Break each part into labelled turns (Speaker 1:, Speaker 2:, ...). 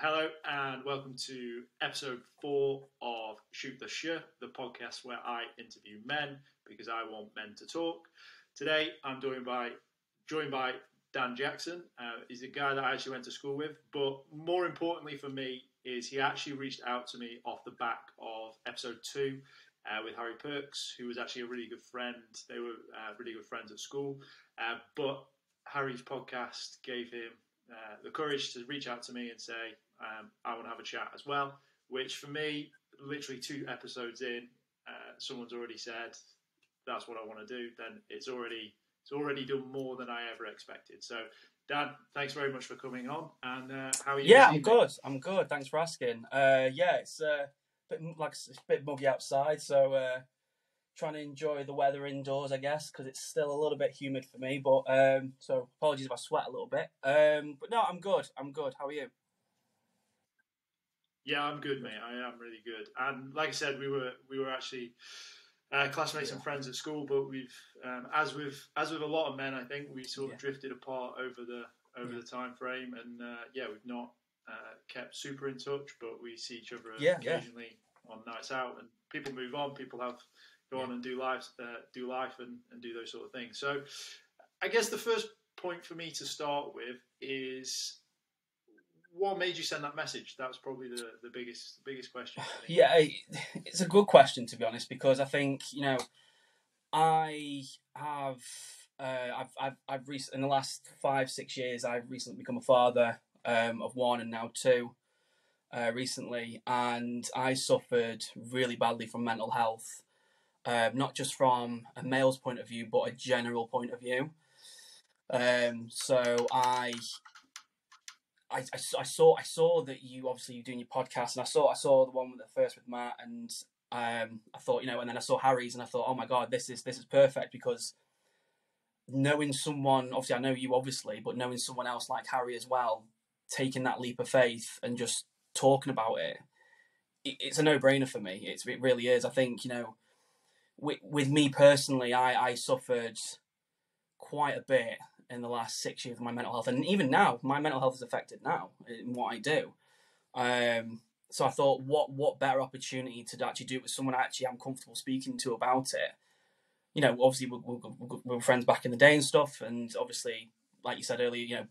Speaker 1: Hello and welcome to episode four of Shoot the Shit, the podcast where I interview men because I want men to talk. Today I'm joined by joined by Dan Jackson. Uh, he's a guy that I actually went to school with, but more importantly for me is he actually reached out to me off the back of episode two uh, with Harry Perks, who was actually a really good friend. They were uh, really good friends at school, uh, but Harry's podcast gave him uh, the courage to reach out to me and say, um, I want to have a chat as well. Which for me, literally two episodes in, uh, someone's already said that's what I want to do. Then it's already it's already done more than I ever expected. So, Dan, thanks very much for coming on. And uh, how are you?
Speaker 2: Yeah, I'm good. I'm good. Thanks for asking. Uh, yeah, it's uh, a bit like it's a bit muggy outside, so uh, trying to enjoy the weather indoors, I guess, because it's still a little bit humid for me. But um, so apologies if I sweat a little bit. Um, but no, I'm good. I'm good. How are you?
Speaker 1: Yeah, I'm good, mate. I am really good. And like I said, we were we were actually uh, classmates yeah. and friends at school, but we've um, as with as with a lot of men, I think we sort of yeah. drifted apart over the over yeah. the time frame, and uh, yeah, we've not uh, kept super in touch, but we see each other occasionally on nights out, and people move on. People have go on and do life, uh, do life, and, and do those sort of things. So, I guess the first point for me to start with is what made you send that message? That was probably the, the biggest the biggest question.
Speaker 2: Yeah, it's a good question to be honest because I think you know I have uh, I've I've I've recent in the last five six years I've recently become a father um, of one and now two. Uh, recently, and I suffered really badly from mental health, um, not just from a male's point of view, but a general point of view. Um, so I I, I, I, saw I saw that you obviously you're doing your podcast, and I saw I saw the one with the first with Matt, and um, I thought you know, and then I saw Harry's, and I thought, oh my god, this is this is perfect because knowing someone, obviously I know you obviously, but knowing someone else like Harry as well, taking that leap of faith and just talking about it, it it's a no brainer for me. It's, it really is. I think you know, with with me personally, I I suffered quite a bit in the last six years of my mental health, and even now, my mental health is affected now in what I do. Um, so I thought, what what better opportunity to actually do it with someone I actually am comfortable speaking to about it. You know, obviously we we we were friends back in the day and stuff, and obviously, like you said earlier, you know,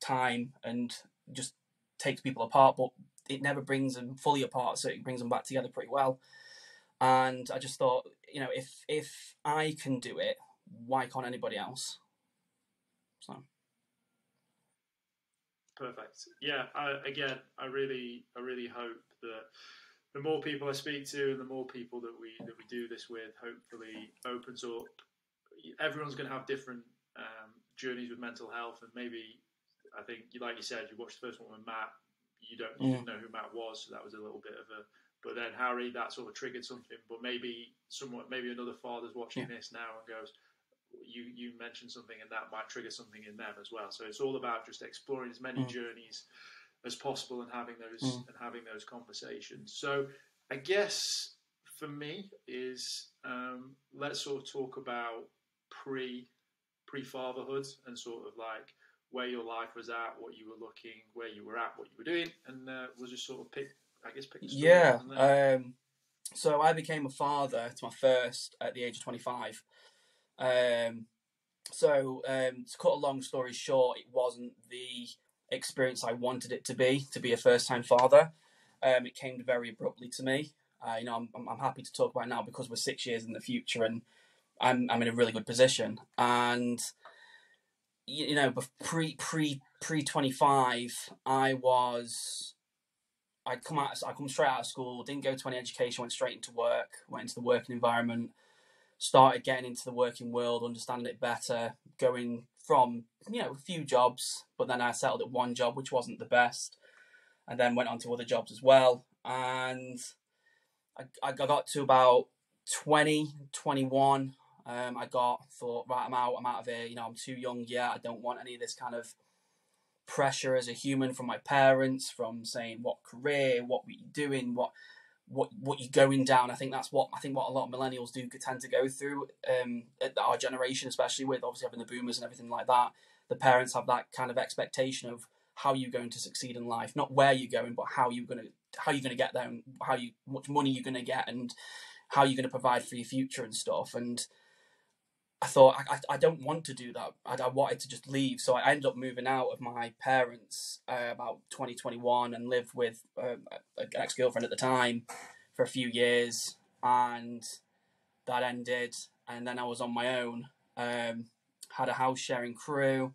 Speaker 2: time and just takes people apart, but it never brings them fully apart, so it brings them back together pretty well. And I just thought, you know, if if I can do it, why can't anybody else? So
Speaker 1: perfect. Yeah. I, again, I really, I really hope that the more people I speak to and the more people that we that we do this with, hopefully opens up. Everyone's going to have different um, journeys with mental health, and maybe I think, like you said, you watched the first one with Matt. You don't you didn't know who Matt was, so that was a little bit of a. But then Harry, that sort of triggered something. But maybe someone, maybe another father's watching yeah. this now and goes, you you mentioned something and that might trigger something in them as well. So it's all about just exploring as many mm. journeys as possible and having those mm. and having those conversations. So I guess for me is um, let's sort of talk about pre pre fatherhood and sort of like where your life was at, what you were looking, where you were at, what you were doing, and uh, we'll just sort of pick. I guess pick.
Speaker 2: yeah. Um, so I became a father to my first at the age of twenty five. Um, so um, to cut a long story short, it wasn't the experience I wanted it to be to be a first time father. Um, it came very abruptly to me. Uh, you know, I'm, I'm happy to talk about now because we're six years in the future and I'm I'm in a really good position. And you know, pre pre pre twenty five, I was I'd come out I come straight out of school, didn't go to any education, went straight into work, went into the working environment started getting into the working world, understanding it better, going from you know a few jobs, but then I settled at one job which wasn't the best, and then went on to other jobs as well. And I, I got to about 20, 21. Um, I got thought right, I'm out, I'm out of here. You know, I'm too young yet. I don't want any of this kind of pressure as a human from my parents, from saying what career, what were you doing, what what what you're going down. I think that's what I think what a lot of millennials do tend to go through. Um, our generation, especially with obviously having the boomers and everything like that, the parents have that kind of expectation of how you're going to succeed in life, not where you're going, but how you're gonna how you're gonna get there, and how you much money you're gonna get, and how you're gonna provide for your future and stuff. And I thought I, I don't want to do that. I, I wanted to just leave, so I ended up moving out of my parents uh, about 2021 and lived with uh, an ex girlfriend at the time for a few years, and that ended. And then I was on my own. Um, had a house sharing crew,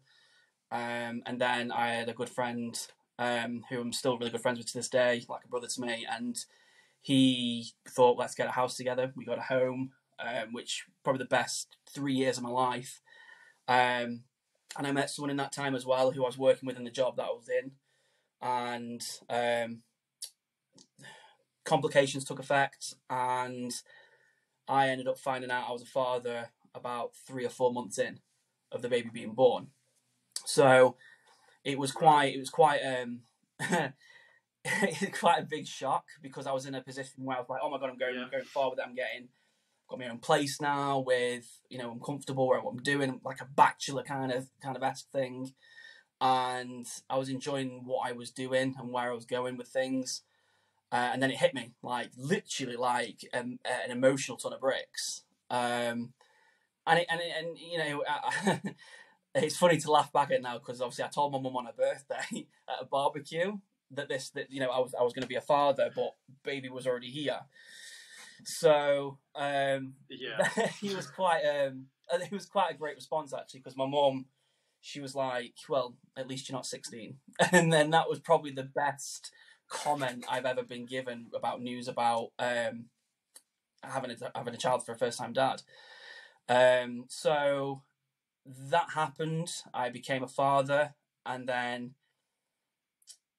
Speaker 2: um, and then I had a good friend um, who I'm still really good friends with to this day, like a brother to me, and he thought, let's get a house together. We got a home um, which probably the best three years of my life. Um, and I met someone in that time as well who I was working with in the job that I was in, and um, complications took effect, and I ended up finding out I was a father about three or four months in of the baby being born. So it was quite it was quite um quite a big shock because I was in a position where I was like, oh my god, I'm going yeah. I'm going forward. I'm getting got my own place now with you know I'm comfortable where what I'm doing like a bachelor kind of kind of esque thing. And I was enjoying what I was doing and where I was going with things. Uh, and then it hit me like literally like um, an emotional ton of bricks. Um, and it, and it, and you know it's funny to laugh back at now because obviously I told my mum on her birthday at a barbecue that this that you know I was I was going to be a father but baby was already here so um,
Speaker 1: yeah,
Speaker 2: he was quite um, it was quite a great response actually because my mom, she was like, "Well, at least you're not 16," and then that was probably the best comment I've ever been given about news about um, having a having a child for a first time dad. Um, so that happened. I became a father, and then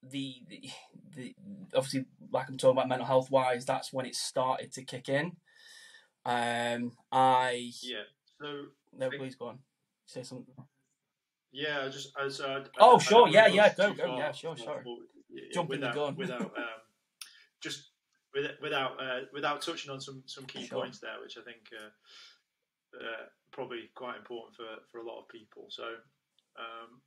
Speaker 2: the, the, the obviously like I'm talking about mental health wise, that's when it started to kick in. Um, I
Speaker 1: yeah. So
Speaker 2: no, please go on. Say something.
Speaker 1: Yeah, just as uh,
Speaker 2: oh sure, yeah, yeah, go go, yeah, sure, sure. Jumping
Speaker 1: without,
Speaker 2: the gun
Speaker 1: without um, just without uh, without touching on some some key sure. points there, which I think uh, uh, probably quite important for for a lot of people. So. Um,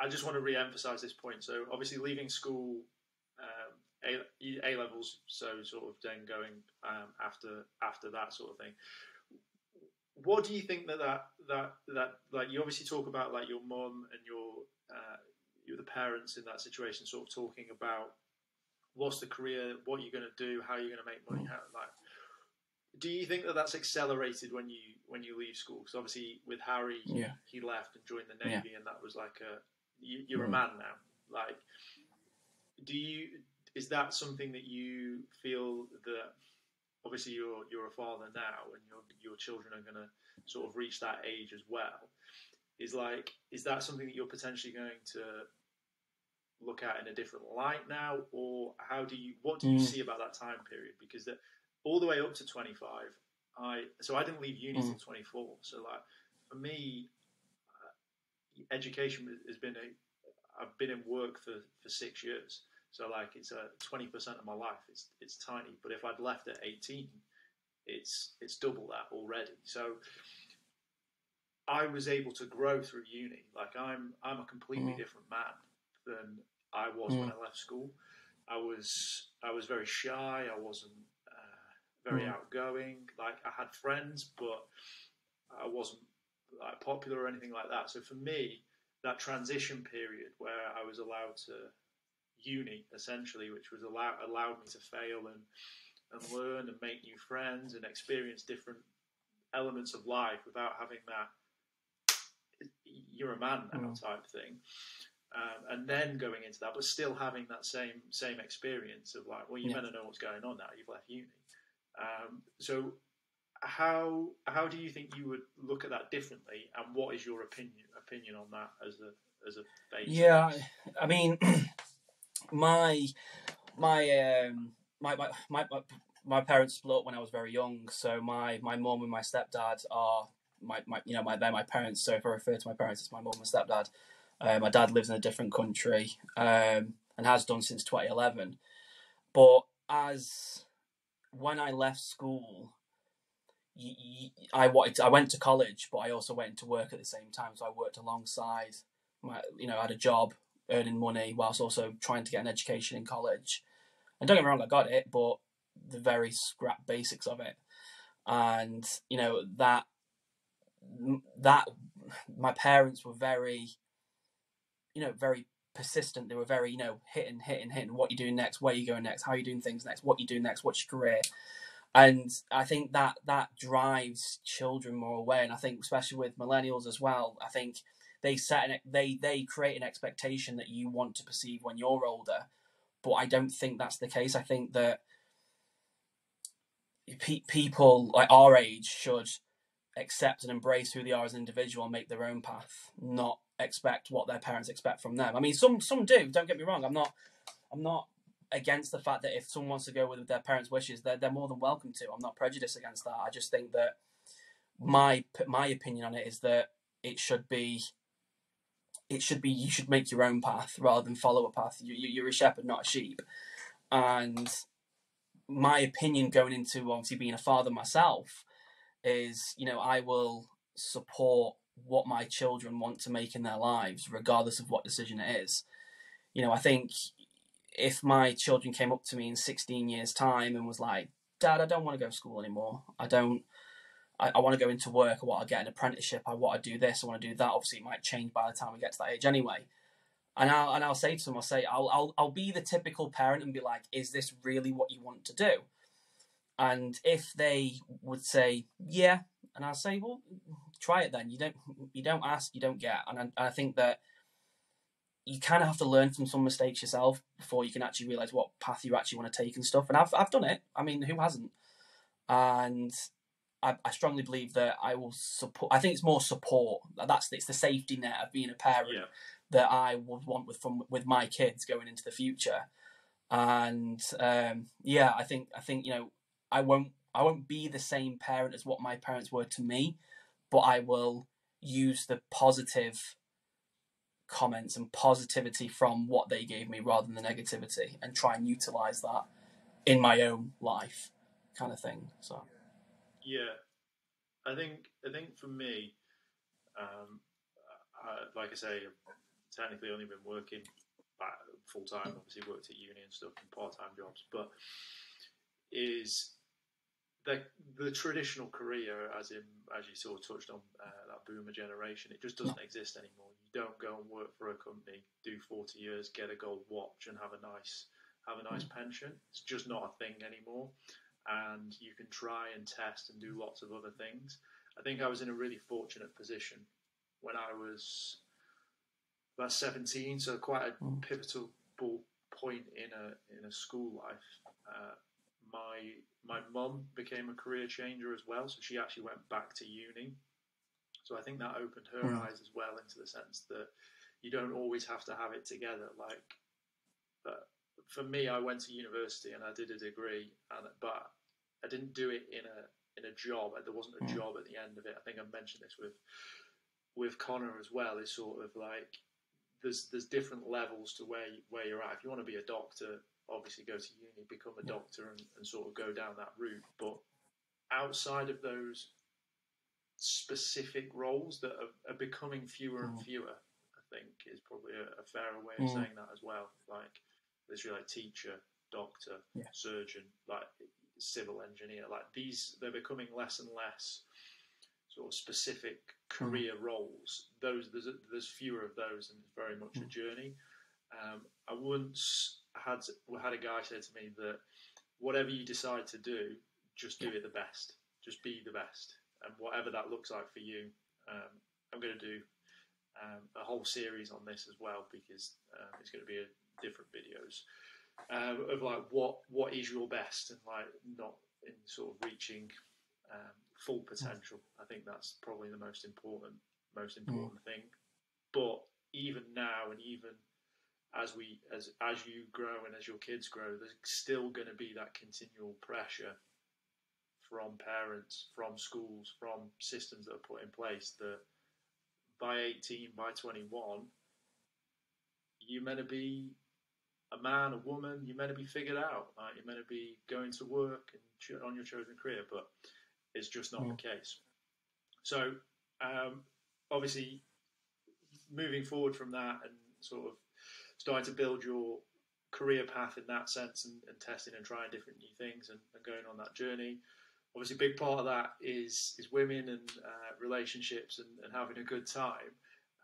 Speaker 1: I just want to re-emphasize this point. So obviously, leaving school, um, a, a levels, so sort of then going um, after after that sort of thing. What do you think that that that that like you obviously talk about like your mum and your uh, you're the parents in that situation, sort of talking about what's the career, what you're going to do, how you're going to make money, how like. Do you think that that's accelerated when you when you leave school? Because obviously with Harry,
Speaker 2: yeah.
Speaker 1: he left and joined the navy, yeah. and that was like a you, are a hmm. man now. Like, do you? Is that something that you feel that? Obviously, you're you're a father now, and your your children are going to sort of reach that age as well. Is like, is that something that you're potentially going to look at in a different light now, or how do you? What do you mm. see about that time period? Because that all the way up to 25, I so I didn't leave uni mm. 24. So like for me, education has been a I've been in work for, for six years, so like it's a twenty percent of my life. It's it's tiny, but if I'd left at eighteen, it's it's double that already. So I was able to grow through uni. Like I'm I'm a completely mm. different man than I was mm. when I left school. I was I was very shy. I wasn't uh, very mm. outgoing. Like I had friends, but I wasn't like popular or anything like that. So for me, that transition period where I was allowed to uni essentially, which was allow, allowed me to fail and and learn and make new friends and experience different elements of life without having that you're a man now mm. type thing. Um, and then going into that, but still having that same same experience of like, well, you yeah. better know what's going on now. You've left uni, um, so how how do you think you would look at that differently, and what is your opinion opinion on that as a as a base?
Speaker 2: Yeah, I mean, my my um my my my, my parents split when I was very young, so my my mom and my stepdad are my, my you know my they're my parents. So if I refer to my parents as my mom and stepdad, uh, my dad lives in a different country um, and has done since 2011. But as when I left school, I wanted to, I went to college, but I also went to work at the same time. So I worked alongside my, you know, I had a job earning money whilst also trying to get an education in college. And don't get me wrong, I got it, but the very scrap basics of it, and you know that that my parents were very, you know, very persistent. They were very, you know, hitting, hitting, hitting. What you doing next? Where you going next? How you doing things next? What you doing next? What's your career? And I think that that drives children more away. And I think especially with millennials as well, I think they set an, they they create an expectation that you want to perceive when you're older. But I don't think that's the case. I think that pe- people like our age should accept and embrace who they are as an individual and make their own path, not expect what their parents expect from them. I mean, some some do. Don't get me wrong. I'm not I'm not against the fact that if someone wants to go with their parents' wishes, they're they're more than welcome to. I'm not prejudiced against that. I just think that my my opinion on it is that it should be it should be you should make your own path rather than follow a path. You, you're a shepherd, not a sheep. And my opinion going into obviously being a father myself is, you know, I will support what my children want to make in their lives, regardless of what decision it is. You know, I think if my children came up to me in 16 years' time and was like, Dad, I don't want to go to school anymore. I don't, I, I want to go into work. I want to get an apprenticeship. I want to do this. I want to do that. Obviously, it might change by the time we get to that age anyway. And I'll, and I'll say to them, I'll say, I'll, I'll, I'll be the typical parent and be like, is this really what you want to do? And if they would say, yeah, and I'll say, well, try it then. You don't, you don't ask, you don't get. And I, and I think that you kind of have to learn from some mistakes yourself before you can actually realize what path you actually want to take and stuff. And I've, I've done it. I mean, who hasn't? And I, I strongly believe that I will support. I think it's more support. That's it's the safety net of being a parent
Speaker 1: Yeah.
Speaker 2: that I would want with from with my kids going into the future. And um, yeah, I think I think you know I won't I won't be the same parent as what my parents were to me, but I will use the positive comments and positivity from what they gave me rather than the negativity and try and utilize that in my own life kind of thing. So
Speaker 1: Yeah, I think I think for me, um, I, like I say, I've technically only been working full time. Obviously, worked at uni and stuff and part time jobs, but is the the traditional career, as in as you sort of touched on uh, boomer generation, it just doesn't exist anymore. You don't go and work for a company, do forty years, get a gold watch, and have a nice have a nice pension. It's just not a thing anymore and you can try and test and do lots of other things. I think I was in a really fortunate position when I was about 17, so quite a
Speaker 2: Mm.
Speaker 1: pivotal point in a in a school life. Uh, my my mum became a career changer as well, so she actually went back to uni. So I think that opened her
Speaker 2: Mm.
Speaker 1: eyes as well into the sense that you don't always have to have it together. Like, but for me, I went to university and I did a degree, and but I didn't do it in a in a job. There wasn't a
Speaker 2: Mm.
Speaker 1: job at the end of it. I think I mentioned this with with Connor as well. Is sort of like there's there's different levels to where you, where you're at. If you want to be a doctor, obviously go to uni, become a
Speaker 2: Yeah.
Speaker 1: doctor, and, and sort of go down that route. But outside of those specific roles that are, are becoming fewer and
Speaker 2: Mm.
Speaker 1: fewer, I think is probably a, a fairer way of
Speaker 2: Mm.
Speaker 1: saying that as well. Like literally like teacher, doctor,
Speaker 2: Yeah.
Speaker 1: surgeon, like civil engineer, like these they're becoming less and less sort of specific career roles. Those there's a, there's fewer of those, and it's very much a
Speaker 2: Mm.
Speaker 1: journey. Um, I once had had a guy say to me that whatever you decide to do, just do it the best. Just be the best, and whatever that looks like for you. Um, I'm going to do um, a whole series on this as well because uh, it's going to be a different videos um, of like what what is your best and like not in sort of reaching um, full potential. I think that's probably the most important most important thing. But even now, and even as we as as you grow and as your kids grow, there's still going to be that continual pressure from parents, from schools, from systems that are put in place that by 18, by 21, you're meant to be a man, a woman, you're meant to be figured out. Like you're meant to be going to work and on your chosen career, but it's just not
Speaker 2: Mm.
Speaker 1: the case. So, um, obviously, moving forward from that and sort of starting to build your career path in that sense and, and testing and trying different new things and, and, going on that journey. Obviously, a big part of that is is women and uh, relationships and, and having a good time.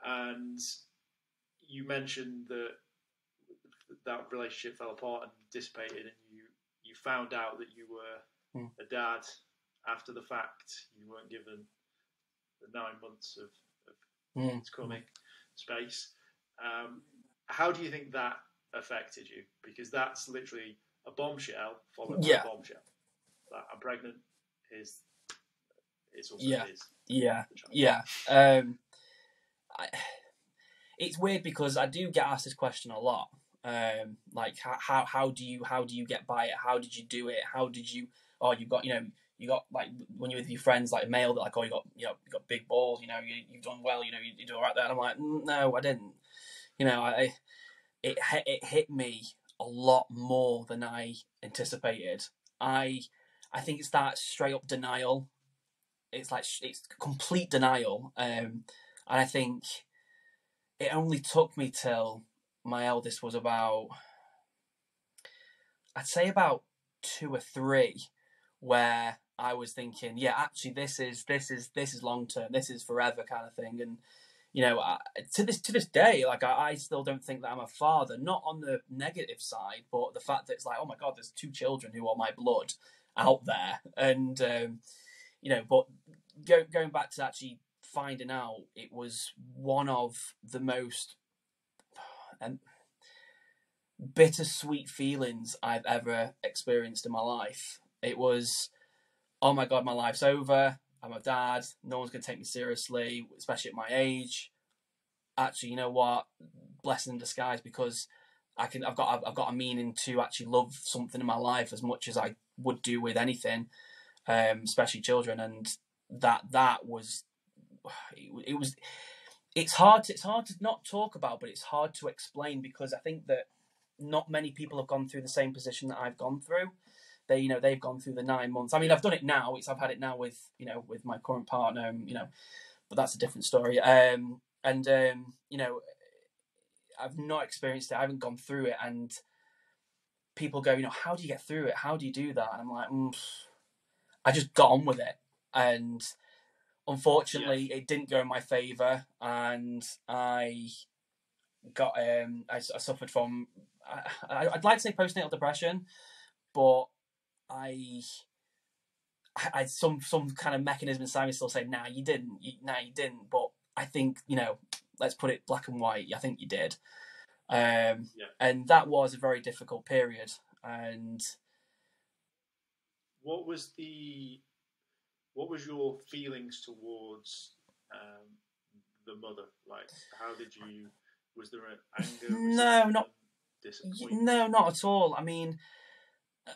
Speaker 1: And you mentioned that that relationship fell apart and dissipated, and you you found out that you were
Speaker 2: Mm.
Speaker 1: a dad after the fact. You weren't given the nine months of, of
Speaker 2: Mm.
Speaker 1: coming space. Um, how do you think that affected you? Because that's literally a bombshell followed by
Speaker 2: Yeah.
Speaker 1: a bombshell. That I'm pregnant is it's also
Speaker 2: Yeah.
Speaker 1: his
Speaker 2: Yeah, yeah. Um, I, it's weird because I do get asked this question a lot. Um, like how, how how do you how do you get by it? How did you do it? How did you? Oh, you got you know you got like when you're with your friends like male that like oh you got you know you got big balls you know you you've done well you know you, you do all right there. And I'm like "Mm, no I didn't. You know I it it hit me a lot more than I anticipated. I I think it's that straight up denial. It's like it's complete denial um and i think it only took me till my eldest was about i'd say about two or three where i was thinking yeah actually this is this is this is long term this is forever kind of thing and you know I, to this to this day like I, I still don't think that i'm a father not on the negative side but the fact that it's like oh my god there's two children who are my blood out there and um you know but go, going back to actually finding out, it was one of the most um, bittersweet feelings I've ever experienced in my life. It was, oh my god, my life's over. I'm a dad. No one's gonna take me seriously, especially at my age. Actually, you know what? Blessing in disguise because I can. I've got. I've got a meaning to actually love something in my life as much as I would do with anything, um, especially children. And that that was it was it's hard to, it's hard to not talk about but it's hard to explain because i think that not many people have gone through the same position that i've gone through. They you know they've gone through the nine months. I mean i've done it now. It's i've had it now with you know with my current partner and, you know but that's a different story. Um and um you know i've not experienced it. I haven't gone through it and people go you know how do you get through it how do you do that and i'm like mm, i just got on with it and unfortunately it didn't go in my favor and i got um i, I suffered from I, i'd like to say postnatal depression but i I, I some some kind of mechanism inside me still saying, "Nah, you didn't. You, nah, you didn't." But I think you know, let's put it black and white. I think you did, um,
Speaker 1: Yeah.
Speaker 2: and that was a very difficult period. And
Speaker 1: What was the what was your feelings towards um, the mother like? How did you? Was there an anger?
Speaker 2: No, not-. No, not at all. I mean, uh,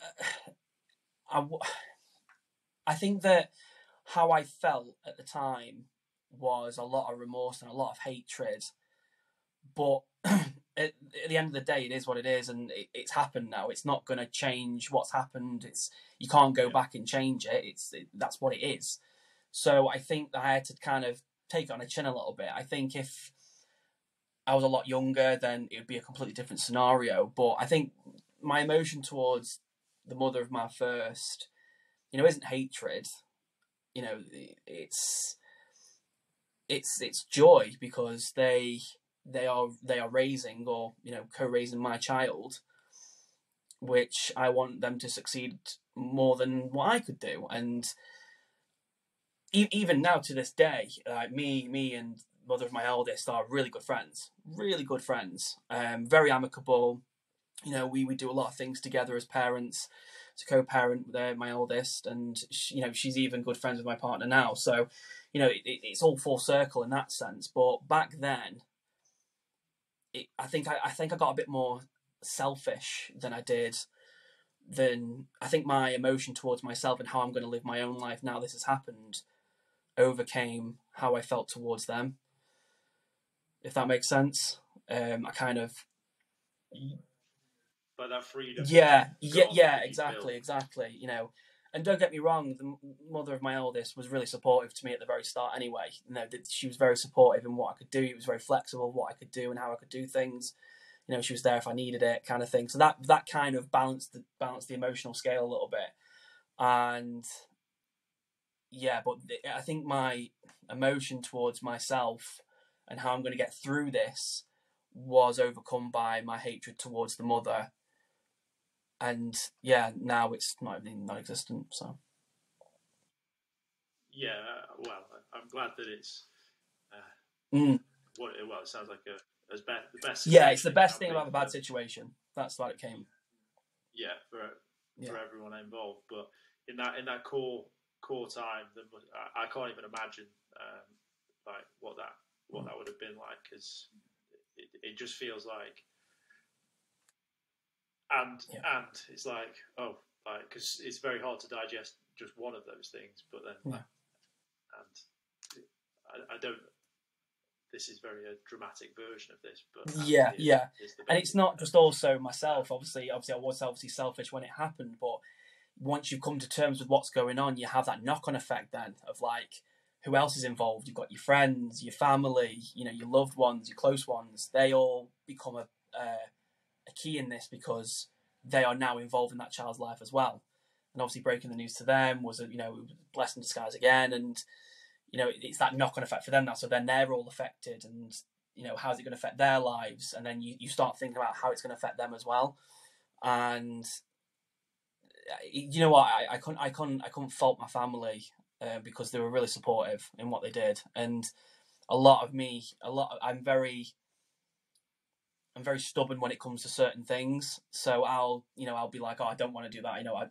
Speaker 2: I, w- I think that how I felt at the time was a lot of remorse and a lot of hatred. But at, at the end of the day, it is what it is, and it, it's happened now. It's not going to change what's happened. It's you can't go back and change it. It's it, that's what it is. So I think that I had to kind of take it on a chin a little bit. I think if I was a lot younger, then it would be a completely different scenario. But I think my emotion towards the mother of my first, you know, isn't hatred. You know, it's it's it's joy because they they are they are raising or you know co-raising my child, which I want them to succeed more than what I could do, and e- even now to this day, like me, me and mother of my eldest are really good friends, really good friends, um, very amicable. You know, we, we do a lot of things together as parents to co-parent with my eldest, and she, you know she's even good friends with my partner now. So, you know, it, it's all full circle in that sense. But back then, it, I think I, I think I got a bit more selfish than I did. Than I think my emotion towards myself and how I'm going to live my own life now this has happened overcame how I felt towards them. If that makes sense, um, I kind of
Speaker 1: But that freedom.
Speaker 2: yeah, yeah, yeah, exactly, exactly. You know, and don't get me wrong, the mother of my eldest was really supportive to me at the very start. Anyway, you know, she was very supportive in what I could do. It was very flexible what I could do and how I could do things. you know she was there if I needed it, kind of thing. So that that kind of balanced the balanced the emotional scale a little bit, and yeah, but I think my emotion towards myself and how I'm going to get through this was overcome by my hatred towards the mother. And yeah, now it's not even non-existent. So
Speaker 1: yeah, well, I'm glad that it's
Speaker 2: uh, mm.
Speaker 1: what well, it sounds like a as best the best.
Speaker 2: Yeah, it's the best thing about the bad situation. That's what it came.
Speaker 1: Yeah, for yeah. for everyone involved, but in that in that core core time, I, I can't even imagine um, like what that what that would have been like because it, it just feels like and yeah. and it's like oh like because it's very hard to digest just one of those things but then yeah. and I, I, don't this is very a dramatic version of this but
Speaker 2: yeah yeah and it's not just also myself obviously obviously I was obviously selfish when it happened but once you've come to terms with what's going on you have that knock-on effect then of like who else is involved. You've got your friends, your family, you know, your loved ones, your close ones. They all become a uh, a key in this because they are now involved in that child's life as well. And obviously, breaking the news to them was a you know blessing in disguise again, and you know it's that knock on effect for them now. So then they're all affected, and you know how's it going to affect their lives? And then you, you start thinking about how it's going to affect them as well. And you know what? I, I couldn't I couldn't I couldn't fault my family uh, because they were really supportive in what they did, and a lot of me, a lot, I'm very, I'm very stubborn when it comes to certain things. So I'll, you know, I'll be like, oh, I don't want to do that. You know, I,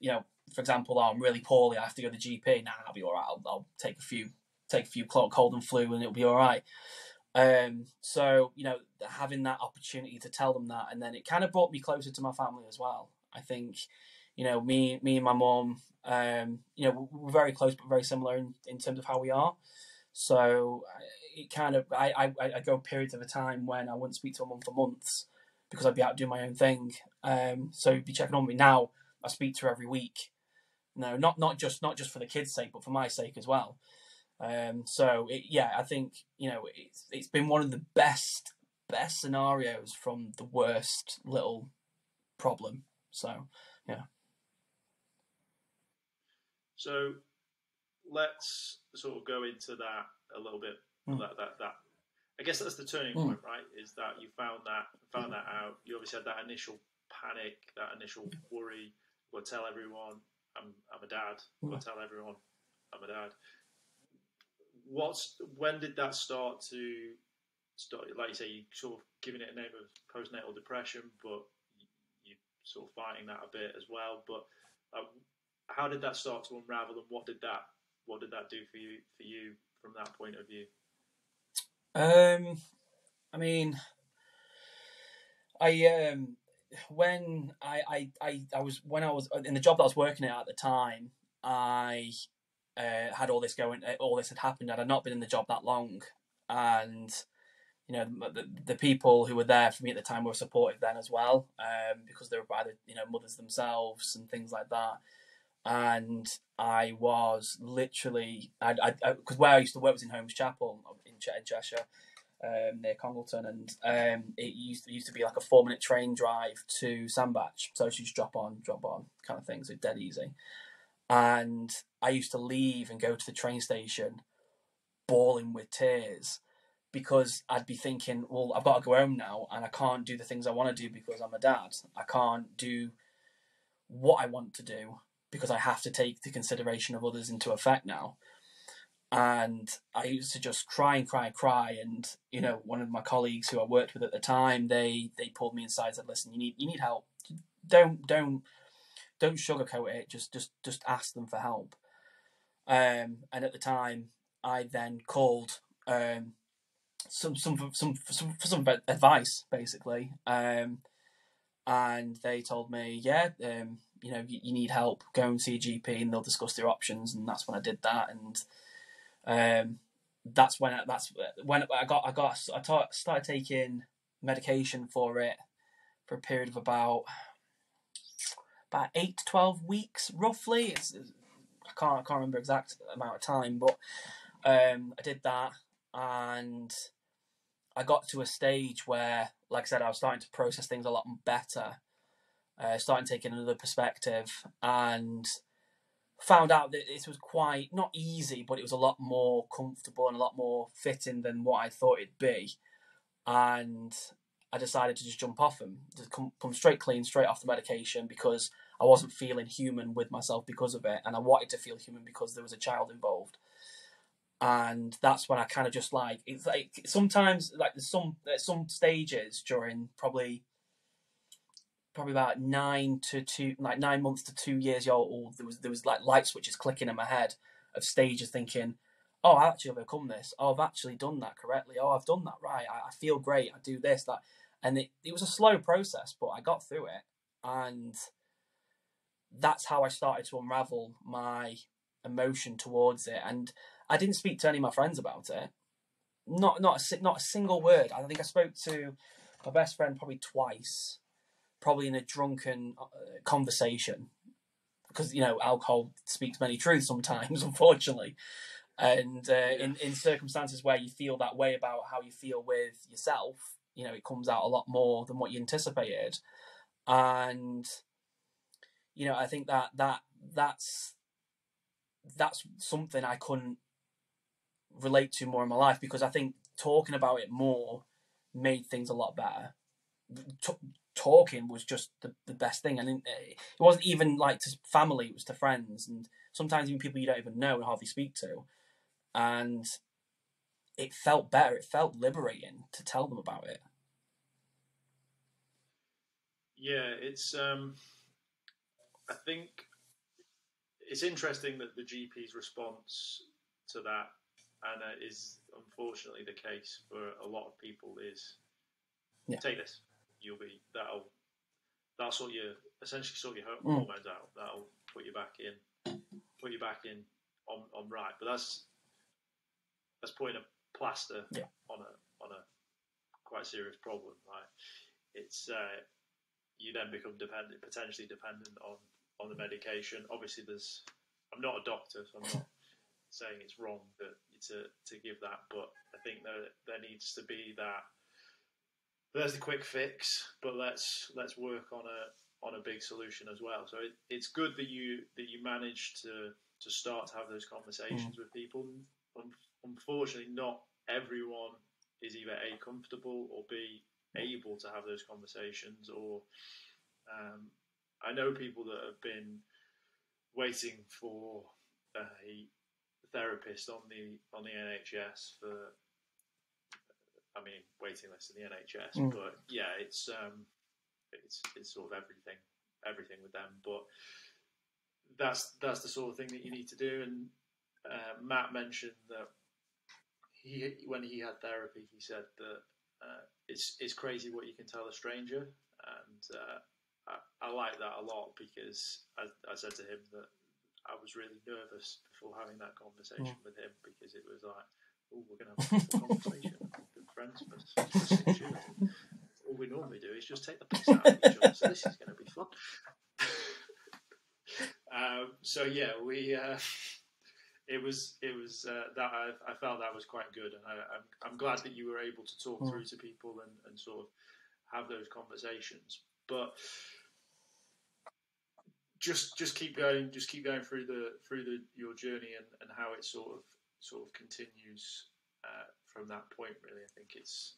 Speaker 2: you know, for example, oh, I'm really poorly. I have to go to the GP. Nah, I'll be all right. I'll, I'll take a few, take a few cold and flu, and it'll be all right. Um, so you know, having that opportunity to tell them that, and then it kind of brought me closer to my family as well. I think, you know, me, me and my mom, um, you know, we're very close but very similar in, in terms of how we are. So it kind of I, I, I go periods of a time when I wouldn't speak to a mum for months because I'd be out doing my own thing. Um, so be checking on me now. I speak to her every week. No, not not just not just for the kids' sake, but for my sake as well. Um, so it, yeah, I think you know it's it's been one of the best best scenarios from the worst little problem. So yeah.
Speaker 1: So let's sort of go into that a little bit. Mm. That, that that I guess that's the turning mm. point, right? Is that you found that found that out. You obviously had that initial panic, that initial worry. Go tell everyone I'm I'm a dad. Go mm. tell everyone I'm a dad. What's when did that start to start? Like you say, you sort of giving it a name of postnatal depression, but you, you sort of fighting that a bit as well. But uh, how did that start to unravel, and what did that what did that do for you for you from that point of view?
Speaker 2: Um, I mean, I um when I, I I I was when I was in the job that I was working at at the time, I uh, had all this going, uh, all this had happened, I'd not been in the job that long, and you know the, the people who were there for me at the time were supportive then as well, um, because they were either you know mothers themselves and things like that and I was literally, I, because where I used to work was in Holmes Chapel in, in Cheshire, um, near Congleton, and um, it used to, used to be like a four minute train drive to Sandbach, so you just drop on, drop on, kind of thing, so dead easy. And I used to leave and go to the train station, bawling with tears, because I'd be thinking, well, I've got to go home now, and I can't do the things I want to do because I'm a dad. I can't do what I want to do because I have to take the consideration of others into effect now. And I used to just cry and cry and cry. And you know, one of my colleagues who I worked with at the time, they they pulled me inside and said, "Listen, you need you need help. Don't don't don't sugarcoat it. Just just just ask them for help." Um, and at the time, I then called um, some some some some for some advice basically. Um, and they told me, yeah, um, you know, you, you, need help, go and see a GP, and they'll discuss their options. And that's when I did that, and um, that's when I, that's when I got I got I ta- started taking medication for it for a period of about about eight to twelve weeks, roughly. It's, I can't I can't remember exact amount of time, but um, I did that, and I got to a stage where like I said, I was starting to process things a lot better, uh, starting taking another perspective, and found out that this was quite not easy, but it was a lot more comfortable and a lot more fitting than what I thought it'd be. And I decided to just jump off them, just come, come straight clean, straight off the medication because I wasn't feeling human with myself because of it, and I wanted to feel human because there was a child involved. And that's when I kind of just like it's like sometimes like there's some there's some stages during probably probably about nine to two, like nine months to two years old, there was there was like light switches clicking in my head of stages thinking, oh, I actually overcome this. Oh, I've actually done that correctly. Oh, I've done that right. I, I feel great. I do this, that, and it, it was a slow process, but I got through it, and that's how I started to unravel my emotion towards it. And I didn't speak to any of my friends about it. Not not a, not a single word. I think I spoke to my best friend probably twice probably in a drunken uh, conversation. Because you know alcohol speaks many truths sometimes unfortunately. And uh, in, in circumstances where you feel that way about how you feel with yourself you know it comes out a lot more than what you anticipated. And you know i think that that that's that's something i couldn't relate to more in my life because i think talking about it more made things a lot better talking was just the, the best thing. And it wasn't even like to family, it was to friends and sometimes even people you don't even know and hardly speak to. And it felt better. It felt liberating to tell them about it.
Speaker 1: Yeah, it's. Um, I think it's interesting that the GP's response to that, and is unfortunately the case for a lot of people, is yeah. take this you'll be that'll that'll sort your essentially sort your mm. hormones out. That'll put you back in, put you back in on, on right. But that's that's putting a plaster
Speaker 2: yeah.
Speaker 1: on a on a quite serious problem. Right? It's uh, you then become dependent, potentially dependent on on the medication. Obviously, there's I'm not a doctor, so I'm not saying it's wrong that to to give that, but I think there there needs to be that there's the quick fix, but let's let's work on a on a big solution as well. So it, it's good that you that you managed to to start to have those conversations mm. with people. unfortunately, not everyone is either a comfortable or b able to have those conversations. Or um, I know people that have been waiting for a therapist on the on the NHS for I mean, waiting list in the NHS. Mm. But yeah, it's um, it's it's sort of everything, everything with them. But that's that's the sort of thing that you need to do. And uh, Matt mentioned that he when he had therapy, he said that uh, it's it's crazy what you can tell a stranger, and uh, I, I, like that a lot because I, I, said to him that I was really nervous before having that conversation mm. with him because it was like, oh, we're going to have a conversation friends for, for six years. All we normally do is just take the piss out of each other. So this is going to be fun. um, so yeah, we. Uh, it was it was uh, that I, I, felt that was quite good, and I, am I'm, I'm glad that you were able to talk mm. through to people and, and sort of have those conversations. But just just keep going, just keep going through the through the your journey and, and how it sort of sort of continues uh, from that point. Really, I think it's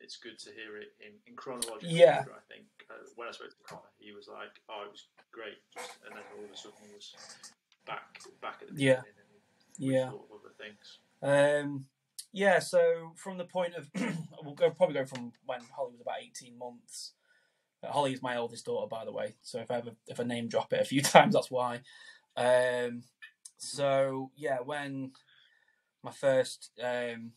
Speaker 1: it's good to hear it in, in chronological
Speaker 2: yeah.
Speaker 1: order. I think uh, when I spoke to Connor, he was like, "Oh, it was great," and then all of a sudden he was back back at the
Speaker 2: beginning. Yeah, yeah.
Speaker 1: other things.
Speaker 2: Um, yeah. So from the point of, we'll go probably go from when Holly was about eighteen months. Uh, Holly is my oldest daughter, by the way. So if I ever if I name drop it a few times, that's why. Um, so yeah, when my first um,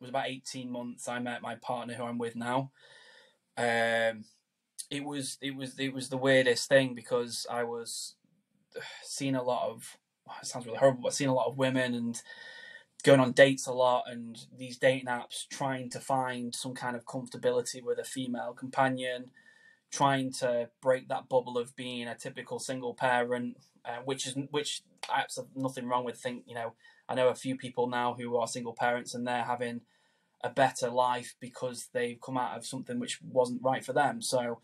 Speaker 2: was about 18 months. I met my partner who I'm with now. Um, it was it was it was the weirdest thing because I was seeing a lot of it sounds really horrible, but seeing a lot of women and going on dates a lot and these dating apps trying to find some kind of comfortability with a female companion, trying to break that bubble of being a typical single parent, uh, which is which I have nothing wrong with. Think you know I know a few people now who are single parents and they're having a better life because they've come out of something which wasn't right for them. So,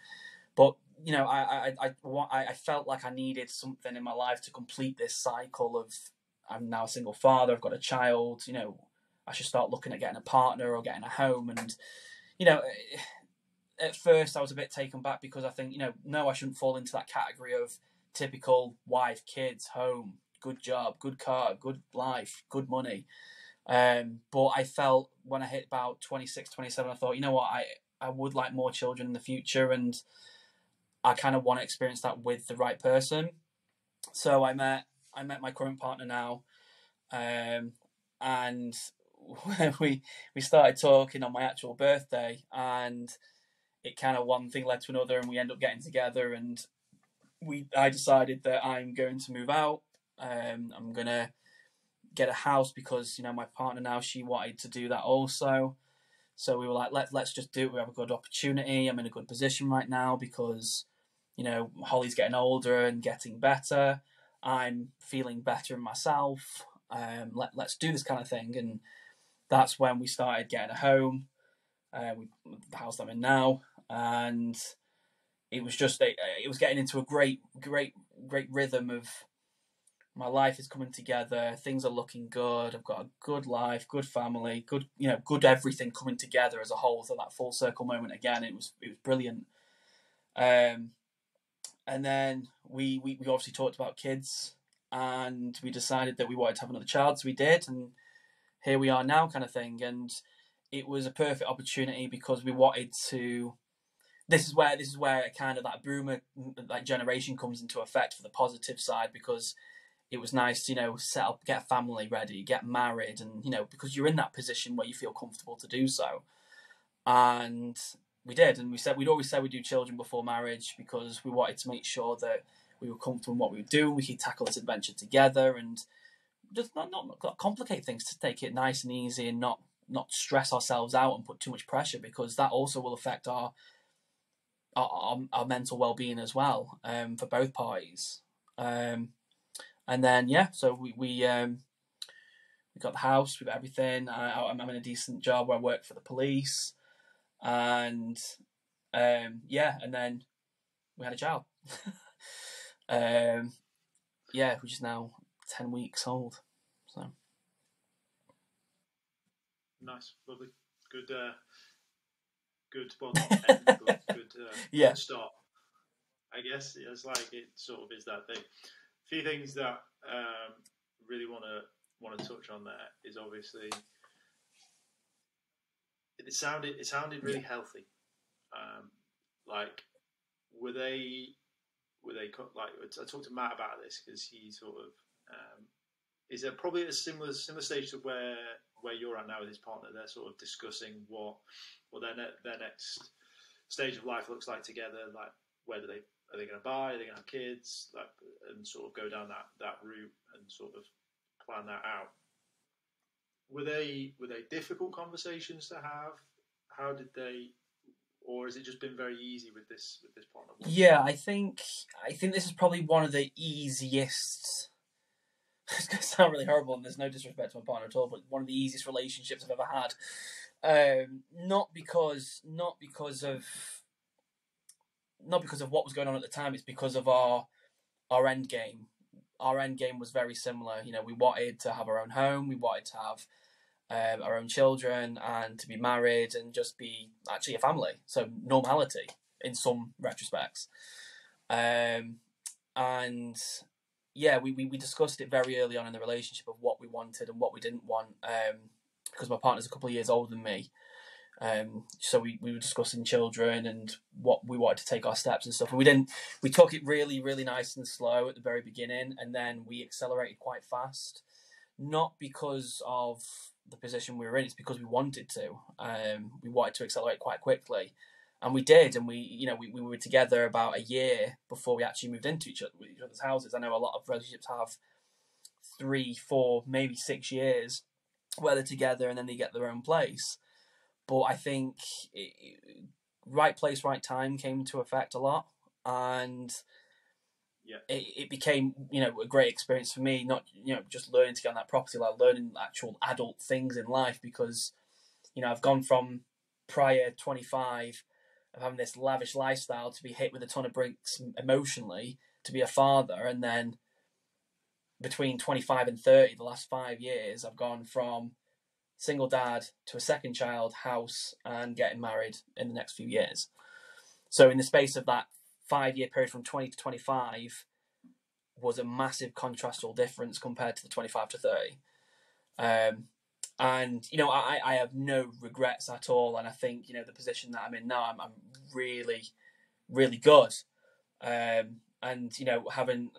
Speaker 2: but you know, I I I, I felt like I needed something in my life to complete this cycle of I'm now a single father. I've got a child. You know, I should start looking at getting a partner or getting a home. And you know, at first I was a bit taken back because I think you know, no, I shouldn't fall into that category of typical wife, kids, home, good job, good car, good life, good money. Um, but I felt when I hit about 26, 27, I thought, you know what, I, I would like more children in the future and I kind of want to experience that with the right person. So I met I met my current partner now, um, and we we started talking on my actual birthday, and it kind of one thing led to another, and we end up getting together, and we I decided that I'm going to move out. Um, I'm gonna get a house because you know my partner now she wanted to do that also. So we were like, let let's just do it. We have a good opportunity. I'm in a good position right now because you know Holly's getting older and getting better. I'm feeling better in myself. Um, let let's do this kind of thing, and that's when we started getting a home. Uh, we, the house I'm in now, and it was just it was getting into a great great great rhythm of my life is coming together things are looking good i've got a good life good family good you know good everything coming together as a whole. So that full circle moment again it was it was brilliant. Um and then we, we we obviously talked about kids and we decided that we wanted to have another child so we did and here we are now kind of thing. And it was a perfect opportunity because we wanted to this is where this is where kind of that boomer like generation comes into effect for the positive side because it was nice to you know set up get a family ready get married and you know because you're in that position where you feel comfortable to do so and we did and we said we'd always say we do children before marriage because we wanted to make sure that we were comfortable in what we were doing we could tackle this adventure together and just not, not, not complicate things to take it nice and easy and not not stress ourselves out and put too much pressure because that also will affect our our, our mental well-being as well um, for both parties. Um, and then yeah, so we we um, we got the house, we got everything. I, I'm in a decent job where I work for the police, and um, yeah, and then we had a child. um, yeah, which is now ten weeks old. So
Speaker 1: nice, lovely, good. Uh good, well, good, good, uh,
Speaker 2: yeah.
Speaker 1: good start. I guess it's like it sort of is that thing. A few things that um, really want to want to touch on there is obviously it sounded it sounded really yeah. healthy. Um, like were they were they like I talked to Matt about this because he sort of um, is there probably a similar similar stage to where where you're at now with his partner. They're sort of discussing what what their ne- their next stage of life looks like together. Like whether they are they going to buy, are they going to have kids, like and sort of go down that that route and sort of plan that out. Were they were they difficult conversations to have? How did they or has it just been very easy with this with this partner?
Speaker 2: Yeah, I think I think this is probably one of the easiest it's going to sound really horrible, and there's no disrespect to my partner at all, but one of the easiest relationships I've ever had. Um, not because, not because of, not because of what was going on at the time. It's because of our, our end game. Our end game was very similar. You know, we wanted to have our own home. We wanted to have um, our own children and to be married and just be actually a family. So normality in some retrospects. Um, and yeah, we, we, we discussed it very early on in the relationship of what we wanted and what we didn't want. Um, because my partner's a couple of years older than me. Um, so we, we were discussing children and what we wanted to take our steps and stuff. And we didn't, we took it really, really nice and slow at the very beginning. And then we accelerated quite fast. Not because of the position we were in, it's because we wanted to. Um, we wanted to accelerate quite quickly and we did and we you know we, we were together about a year before we actually moved into each, other, each other's houses i know a lot of relationships have three four maybe six years where they're together and then they get their own place but i think it, right place right time came to effect a lot and
Speaker 1: yeah.
Speaker 2: it, it became you know a great experience for me not you know just learning to get on that property like learning actual adult things in life because you know, I've gone from prior 25 of having this lavish lifestyle to be hit with a ton of bricks emotionally to be a father and then between 25 and 30 the last five years i've gone from single dad to a second child house and getting married in the next few years. So in the space of that five year period from 20 to 25 was a massive contrastal difference compared to the 25 to 30 um, and you know I, I have no regrets at all and i think you know the position that i'm in now i'm, I'm really really good. Um, and you know having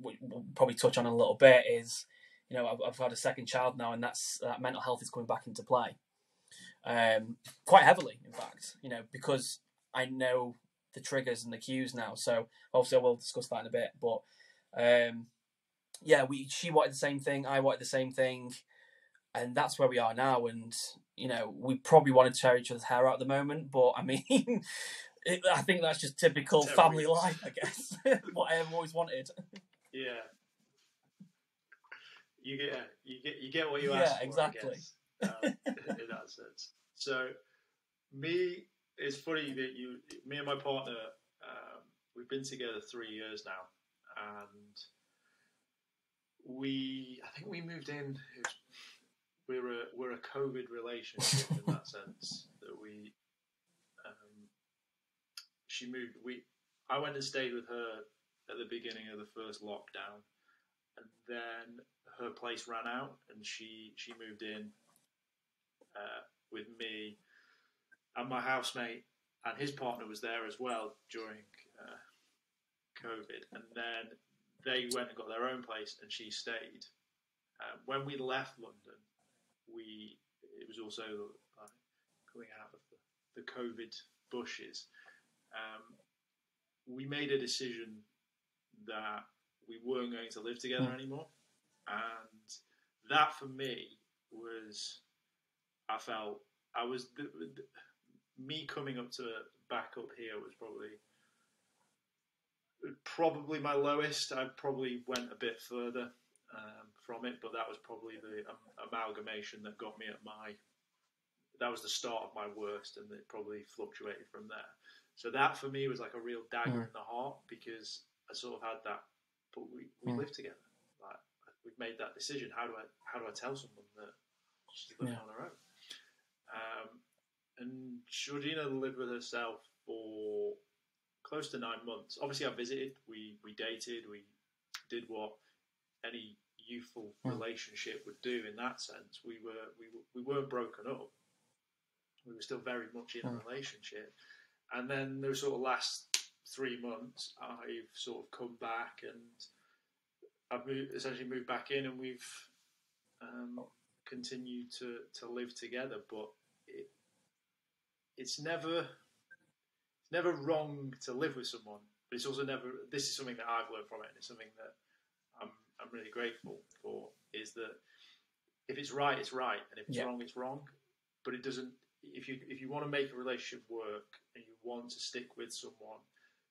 Speaker 2: we'll probably touch on a little bit is you know I've, I've had a second child now and that's that mental health is coming back into play um, quite heavily in fact you know because i know the triggers and the cues now so obviously I will discuss that in a bit but um, yeah we she wanted the same thing i wanted the same thing and that's where we are now. And you know, we probably want to tear each other's hair out at the moment, but I mean, it, I think that's just typical family life, I guess. what I've always wanted.
Speaker 1: Yeah. You get you get you get what you yeah, ask for. exactly. um, in that sense. So, me, it's funny that you, me and my partner, um, we've been together three years now, and we, I think we moved in. Was we're a we're a COVID relationship in that sense that we. Um, she moved. We I went and stayed with her at the beginning of the first lockdown, and then her place ran out, and she she moved in uh, with me and my housemate, and his partner was there as well during uh, COVID, and then they went and got their own place, and she stayed. Uh, when we left London, we it was also like coming out of the, the COVID bushes. Um, we made a decision that we weren't going to live together mm. anymore, and that for me was I felt I was the, the, me coming up to back up here was probably probably my lowest. I probably went a bit further um, from it, but that was probably the um, amalgamation that got me at my. That was the start of my worst, and it probably fluctuated from there. So that for me was like a real dagger mm. in the heart because I sort of had that. But we, we mm. live together. Like we've made that decision. How do I how do I tell someone that she's living yeah. on her own? Um, and Georgina lived with herself for close to nine months. Obviously, I visited. We we dated. We did what any youthful mm. relationship would do in that sense. We were we we weren't broken up. We were still very much in a relationship, and then those sort of last three months, I've sort of come back and I've moved, essentially moved back in, and we've um, continued to to live together. But it, it's never it's never wrong to live with someone. But it's also never. This is something that I've learned from it, and it's something that I'm really grateful for is that if it's right, it's right, and if it's wrong, it's wrong. But it doesn't. If you if you want to make a relationship work and you want to stick with someone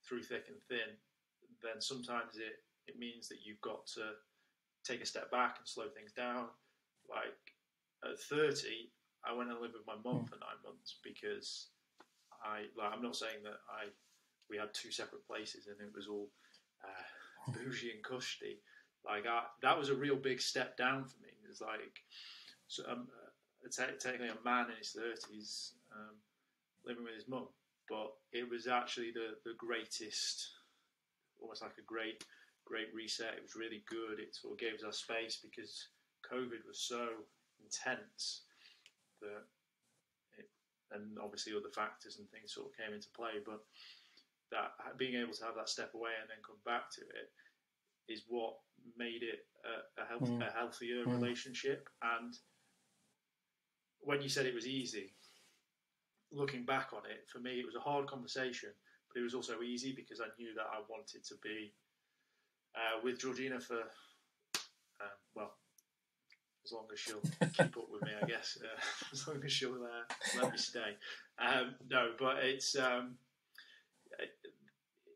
Speaker 1: through thick and thin, then sometimes it it means that you've got to take a step back and slow things down. Like at 30, I went and lived with my mum mm. for nine months because I like I'm not saying that I we had two separate places and it was all uh, bougie and cushy. Like I, that was a real big step down for me. It's like so, um, uh, technically a man in his thirties um, living with his mum, but it was actually the the greatest, almost like a great great reset. It was really good. It sort of gave us space because COVID was so intense that it, and obviously other factors and things sort of came into play, but that being able to have that step away and then come back to it is what made it a, a, health, mm. a healthier mm. relationship. And when you said it was easy, looking back on it, for me, it was a hard conversation, but it was also easy because I knew that I wanted to be uh, with Georgina for, um, well, as long as she'll keep up with me, I guess. Uh, as long as she'll uh, let me stay. Um, no, but it's um,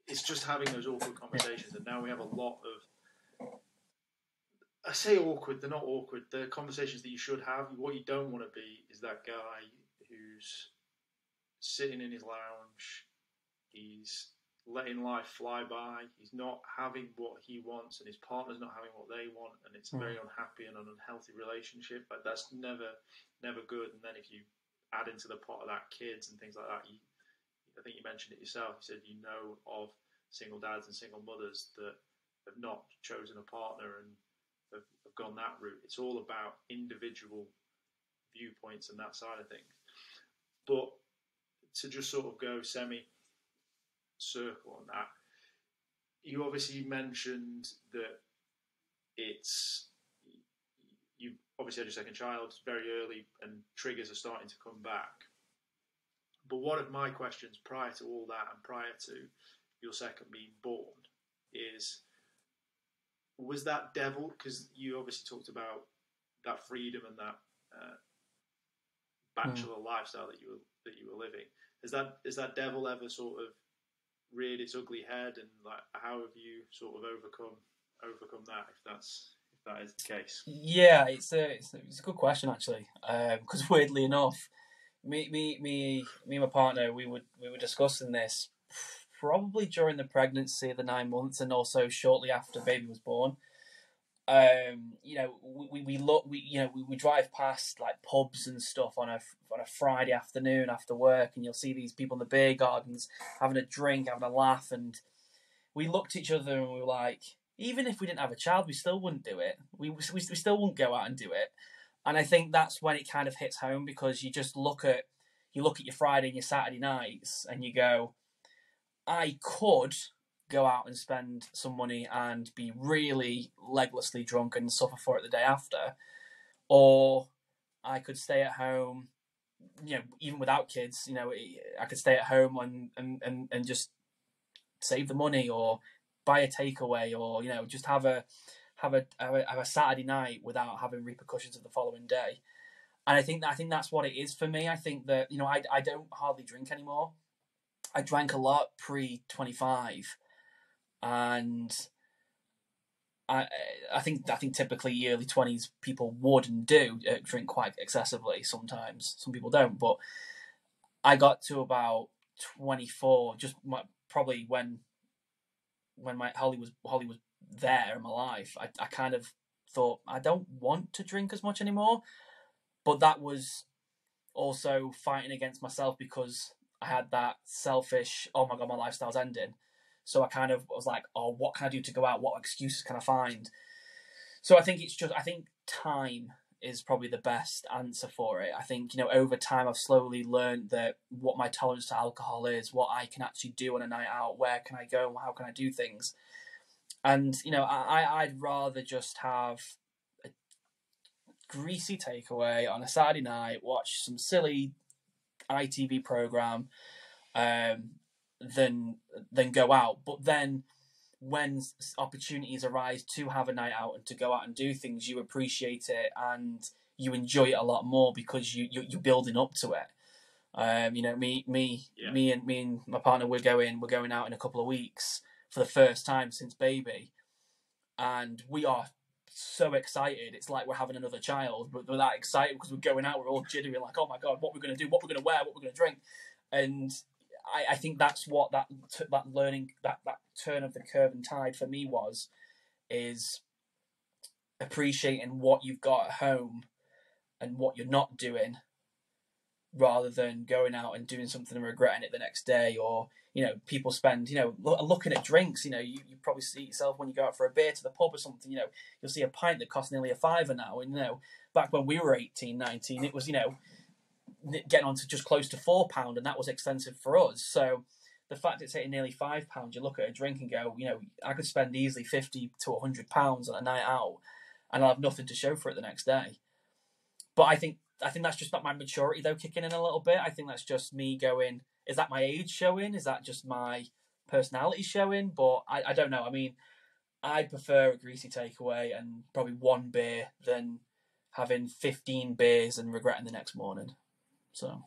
Speaker 1: it's just having those awkward conversations, and now we have a lot of I say awkward. They're not awkward. They're conversations that you should have. What you don't want to be is that guy who's sitting in his lounge. He's letting life fly by. He's not having what he wants, and his partner's not having what they want, and it's a very hmm. unhappy and an unhealthy relationship. But that's never, never good. And then if you add into the pot of that kids and things like that, you, I think you mentioned it yourself. You said you know of single dads and single mothers that have not chosen a partner and have, have gone that route. It's all about individual viewpoints and that side of things. But to just sort of go semi circle on that, you obviously mentioned that it's you obviously had your second child very early and triggers are starting to come back. But one of my questions prior to all that and prior to your second being born is was that devil because you obviously talked about that freedom and that uh, bachelor mm. lifestyle that you were that you were living is that is that devil ever sort of reared its ugly head and like how have you sort of overcome overcome that if that's if that is the case
Speaker 2: yeah it's a it's a, it's a good question actually because um, weirdly enough me me me me and my partner we would we were discussing this probably during the pregnancy, the nine months, and also shortly after baby was born. Um, you know, we, we look, we you know, we, we drive past like pubs and stuff on a on a Friday afternoon after work, and you'll see these people in the beer gardens having a drink, having a laugh, and we looked at each other and we were like, even if we didn't have a child, we still wouldn't do it. We we, we still wouldn't go out and do it. And I think that's when it kind of hits home because you just look at you look at your Friday and your Saturday nights and you go, I could go out and spend some money and be really leglessly drunk and suffer for it the day after, or I could stay at home, you know, even without kids, you know, I could stay at home and and and, and just save the money or buy a takeaway or you know just have a have a, have a have a Saturday night without having repercussions of the following day. And I think that I think that's what it is for me. I think that you know I I don't hardly drink anymore. I drank a lot pre 25 and I I think I think typically early 20s people would and do uh, drink quite excessively sometimes some people don't but I got to about 24 just my, probably when when my Holly was Holly was there in my life I, I kind of thought I don't want to drink as much anymore but that was also fighting against myself because I had that selfish, oh my god, my lifestyle's ending. So I kind of was like, oh, what can I do to go out? What excuses can I find? So I think it's just, I think time is probably the best answer for it. I think, you know, over time I've slowly learned that what my tolerance to alcohol is, what I can actually do on a night out, where can I go, how can I do things. And, you know, I, I'd rather just have a greasy takeaway on a Saturday night, watch some silly ITV program um, than than go out. But then when opportunities arise to have a night out and to go out and do things, you appreciate it and you enjoy it a lot more because you, you are building up to it. Um, you know, me me yeah. me and me and my partner we're going we're going out in a couple of weeks for the first time since baby, and we are so excited. It's like we're having another child, but we're that excited because we're going out. We're all jittery, like, oh my god, what we're going to do, what we're going to wear, what we're going to drink, and I, I think that's what that that learning that that turn of the curve and tide for me was, is appreciating what you've got at home, and what you're not doing, rather than going out and doing something and regretting it the next day or you know people spend you know looking at drinks you know you, you probably see yourself when you go out for a beer to the pub or something you know you'll see a pint that costs nearly a fiver now. And you know back when we were 18 19 it was you know getting on to just close to four pound and that was expensive for us so the fact it's hitting nearly five pounds you look at a drink and go you know i could spend easily 50 to 100 pounds on a night out and i'll have nothing to show for it the next day but i think I think that's just not my maturity though kicking in a little bit. I think that's just me going, is that my age showing? Is that just my personality showing? But I, I don't know. I mean, I prefer a greasy takeaway and probably one beer than having 15 beers and regretting the next morning. So.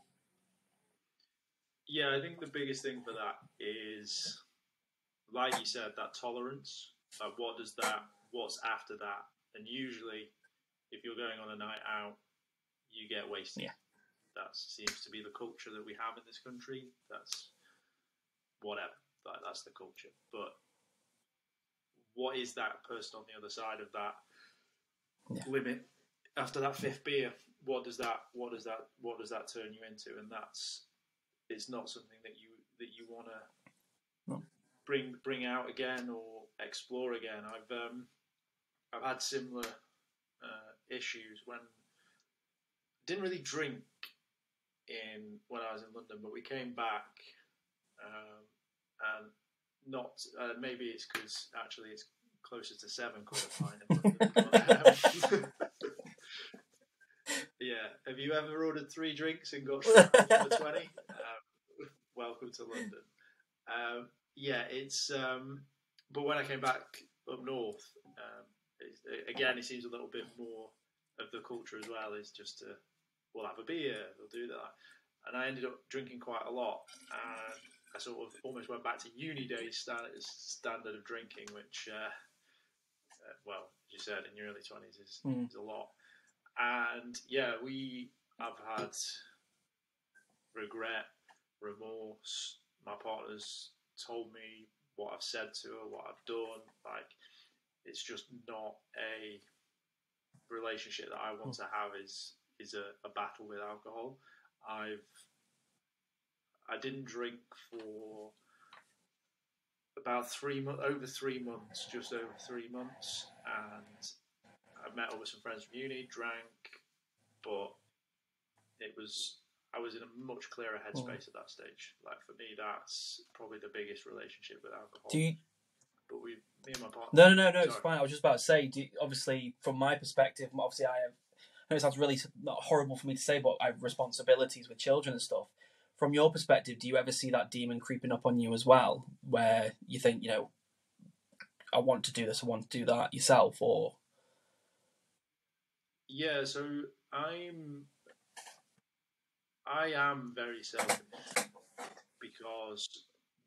Speaker 1: Yeah, I think the biggest thing for that is, like you said, that tolerance. Like, what does that, what's after that? And usually, if you're going on a night out, you get wasted.
Speaker 2: Yeah.
Speaker 1: that seems to be the culture that we have in this country. That's whatever. That, that's the culture. But what is that person on the other side of that
Speaker 2: Yeah.
Speaker 1: limit after that fifth beer? What does that? What does that? What does that turn you into? And that's it's not something that you that you want to
Speaker 2: No.
Speaker 1: bring bring out again or explore again. I've um, I've had similar uh, issues when didn't really drink in when I was in London, but we came back um, and not uh, maybe it's because actually it's closer to seven quid a pint in London. but, um, yeah, have you ever ordered three drinks and got for twenty? Um, welcome to London. Um, yeah, it's. Um, but when I came back up north, um, it's, again, it seems a little bit more of the culture as well. Is just to we'll have a beer, we'll do that, and I ended up drinking quite a lot, and I sort of almost went back to uni days standard standard of drinking, which, uh, uh, well, as you said, in your early twenties is,
Speaker 2: Mm.
Speaker 1: is a lot. And yeah, we have had regret, remorse. My partner's told me what I've said to her, what I've done. Like, it's just not a relationship that I want hmm. to have. Is is a, a battle with alcohol. I've I didn't drink for about three months, over three months, just over three months, and I met up with some friends from uni, drank, but it was I was in a much clearer hmm. headspace at that stage. Like for me, that's probably the biggest relationship with alcohol.
Speaker 2: Do you?
Speaker 1: but we, me and my partner.
Speaker 2: No, no, no, no. It's fine. I was just about to say. Do you- obviously, from my perspective, obviously, I have. I know it sounds really not horrible for me to say, but I have responsibilities with children and stuff. From your perspective, do you ever see that demon creeping up on you as well, where you think, you know, I want to do this, I want to do that yourself, or
Speaker 1: Yeah, so I'm I am very selfish because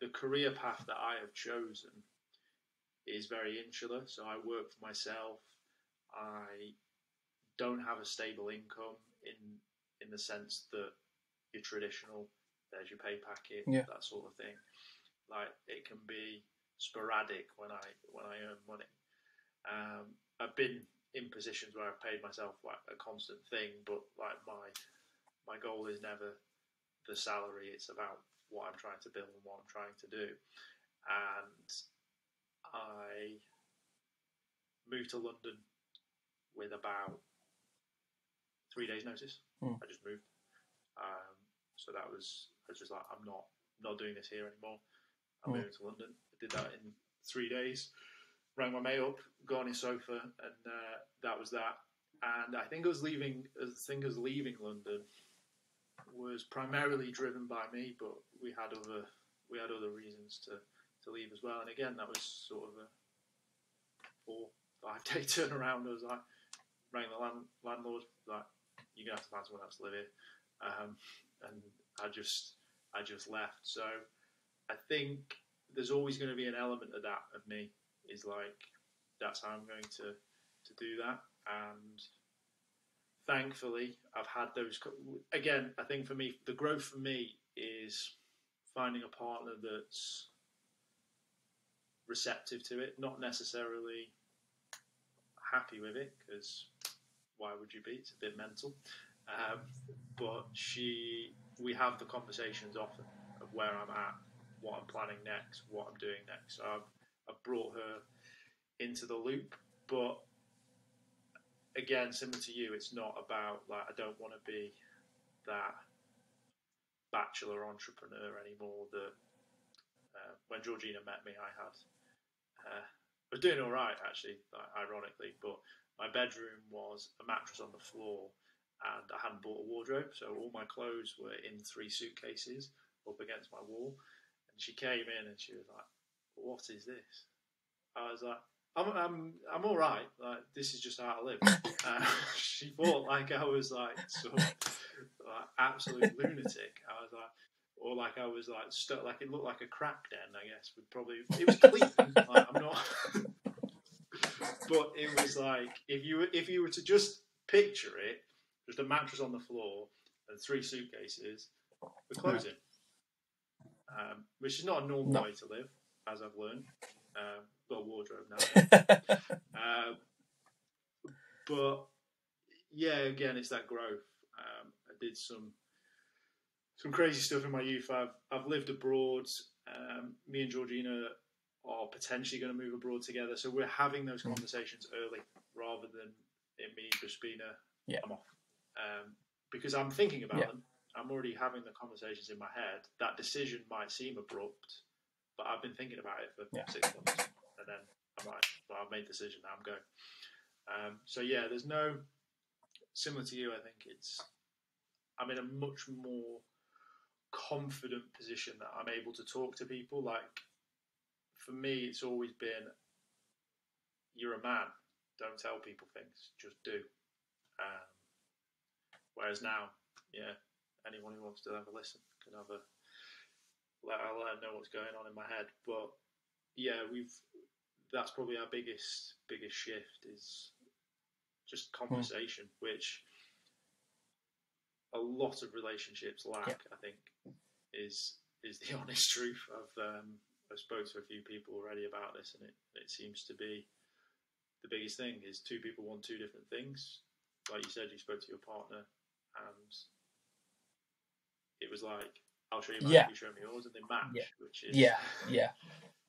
Speaker 1: the career path that I have chosen is very insular. So I work for myself. I don't have a stable income in in the sense that your traditional there's your pay packet,
Speaker 2: Yeah.
Speaker 1: that sort of thing. Like it can be sporadic when I when I earn money. Um, I've been in positions where I've paid myself like a constant thing, but like my my goal is never the salary. It's about what I'm trying to build and what I'm trying to do. And I moved to London with about three days' notice.
Speaker 2: Hmm.
Speaker 1: I just moved. Um, so that was I was just like I'm not not doing this here anymore. I'm
Speaker 2: Hmm.
Speaker 1: moving to London. I did that in three days. Rang my mate up, got on his sofa, and uh, that was that. And I think I was leaving. I think I was leaving London was primarily driven by me, but we had other we had other reasons to, to leave as well. And again, that was sort of a four five day turnaround. I was like, rang the land, landlord, like, you're gonna have to find someone else to live here. Um, and I just I just left. So I think there's always going to be an element of that of me is like that's how I'm going to to do that. And thankfully I've had those again I think for me the growth for me is finding a partner that's receptive to it not necessarily happy with it because why would you be? It's a bit mental. Um, but she we have the conversations often of where I'm at what I'm planning next what I'm doing next. So I've, I've brought her into the loop but again, similar to you, it's not about like I don't want to be that bachelor entrepreneur anymore. That uh, when Georgina met me, I had uh, I was doing all right actually, like, ironically, but my bedroom was a mattress on the floor, and I hadn't bought a wardrobe, so all my clothes were in three suitcases up against my wall. And she came in and she was like, "What is this?" I was like, I'm, I'm, I'm all right. Like this is just how I live. Uh, she thought like I was like some like, absolute lunatic. I was like, or like I was like stuck. Like it looked like a crack den. I guess would probably it was clean. like, I'm not. but it was like if you were- if you were to just picture it, just a mattress on the floor, and three suitcases, we're closing. Um, which is not a normal
Speaker 2: No.
Speaker 1: way to live, as I've learned. Um, got a wardrobe now. Uh, but yeah, again, it's that growth. Um, I did some some crazy stuff in my youth. I've I've lived abroad. Um, me and Georgina are potentially going to move abroad together, so we're having those
Speaker 2: Mm.
Speaker 1: conversations early rather than it me just being a
Speaker 2: Yeah.
Speaker 1: I'm off. Um, because I'm thinking about
Speaker 2: Yeah.
Speaker 1: them. I'm already having the conversations in my head. That decision might seem abrupt, but I've been thinking about it for
Speaker 2: Yeah.
Speaker 1: six months, and then I'm like, well, I've made the decision. Now I'm going. Um, so yeah, there's no similar to you. I think it's I'm in a much more confident position that I'm able to talk to people. Like for me, it's always been you're a man. Don't tell people things. Just do. Um, whereas now, yeah, anyone who wants to have a listen can have a let I'll let them know what's going on in my head. But yeah, we've that's probably our biggest biggest shift is just conversation, which a lot of relationships lack.
Speaker 2: Yeah.
Speaker 1: I think is is the honest truth. I've um, I've spoken to a few people already about this, and it it seems to be the biggest thing is two people want two different things. Like you said, you spoke to your partner, and it was like, "I'll show you mine,
Speaker 2: Yeah.
Speaker 1: you show me yours," and they match,
Speaker 2: Yeah.
Speaker 1: which is
Speaker 2: yeah, yeah,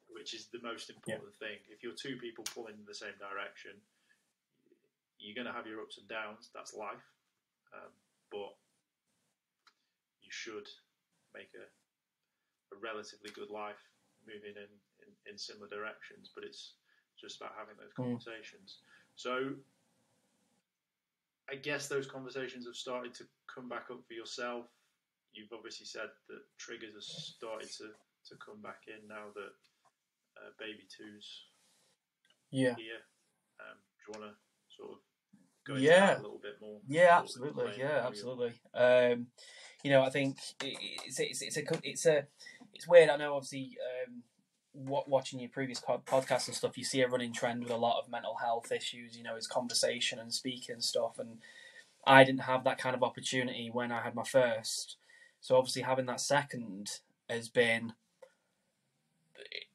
Speaker 1: which is the most important thing. If you're two people pulling in the same direction, you're going to have your ups and downs. That's life, um, but you should make a, a relatively good life moving in, in, in similar directions. But it's just about having those
Speaker 2: Mm.
Speaker 1: conversations. So I guess those conversations have started to come back up for yourself. You've obviously said that triggers are starting to, to come back in now that uh, baby twos
Speaker 2: yeah.
Speaker 1: here. Um, do you want to sort of go into
Speaker 2: Yeah.
Speaker 1: that a little bit more?
Speaker 2: Yeah, absolutely. Yeah, absolutely. Um, you know, I think it's it's it's a it's a it's weird. I know, obviously, um, wa- watching your previous podcasts and stuff, you see a running trend with a lot of mental health issues. You know, is conversation and speaking and stuff. And I didn't have that kind of opportunity when I had my first. So obviously, having that second has been.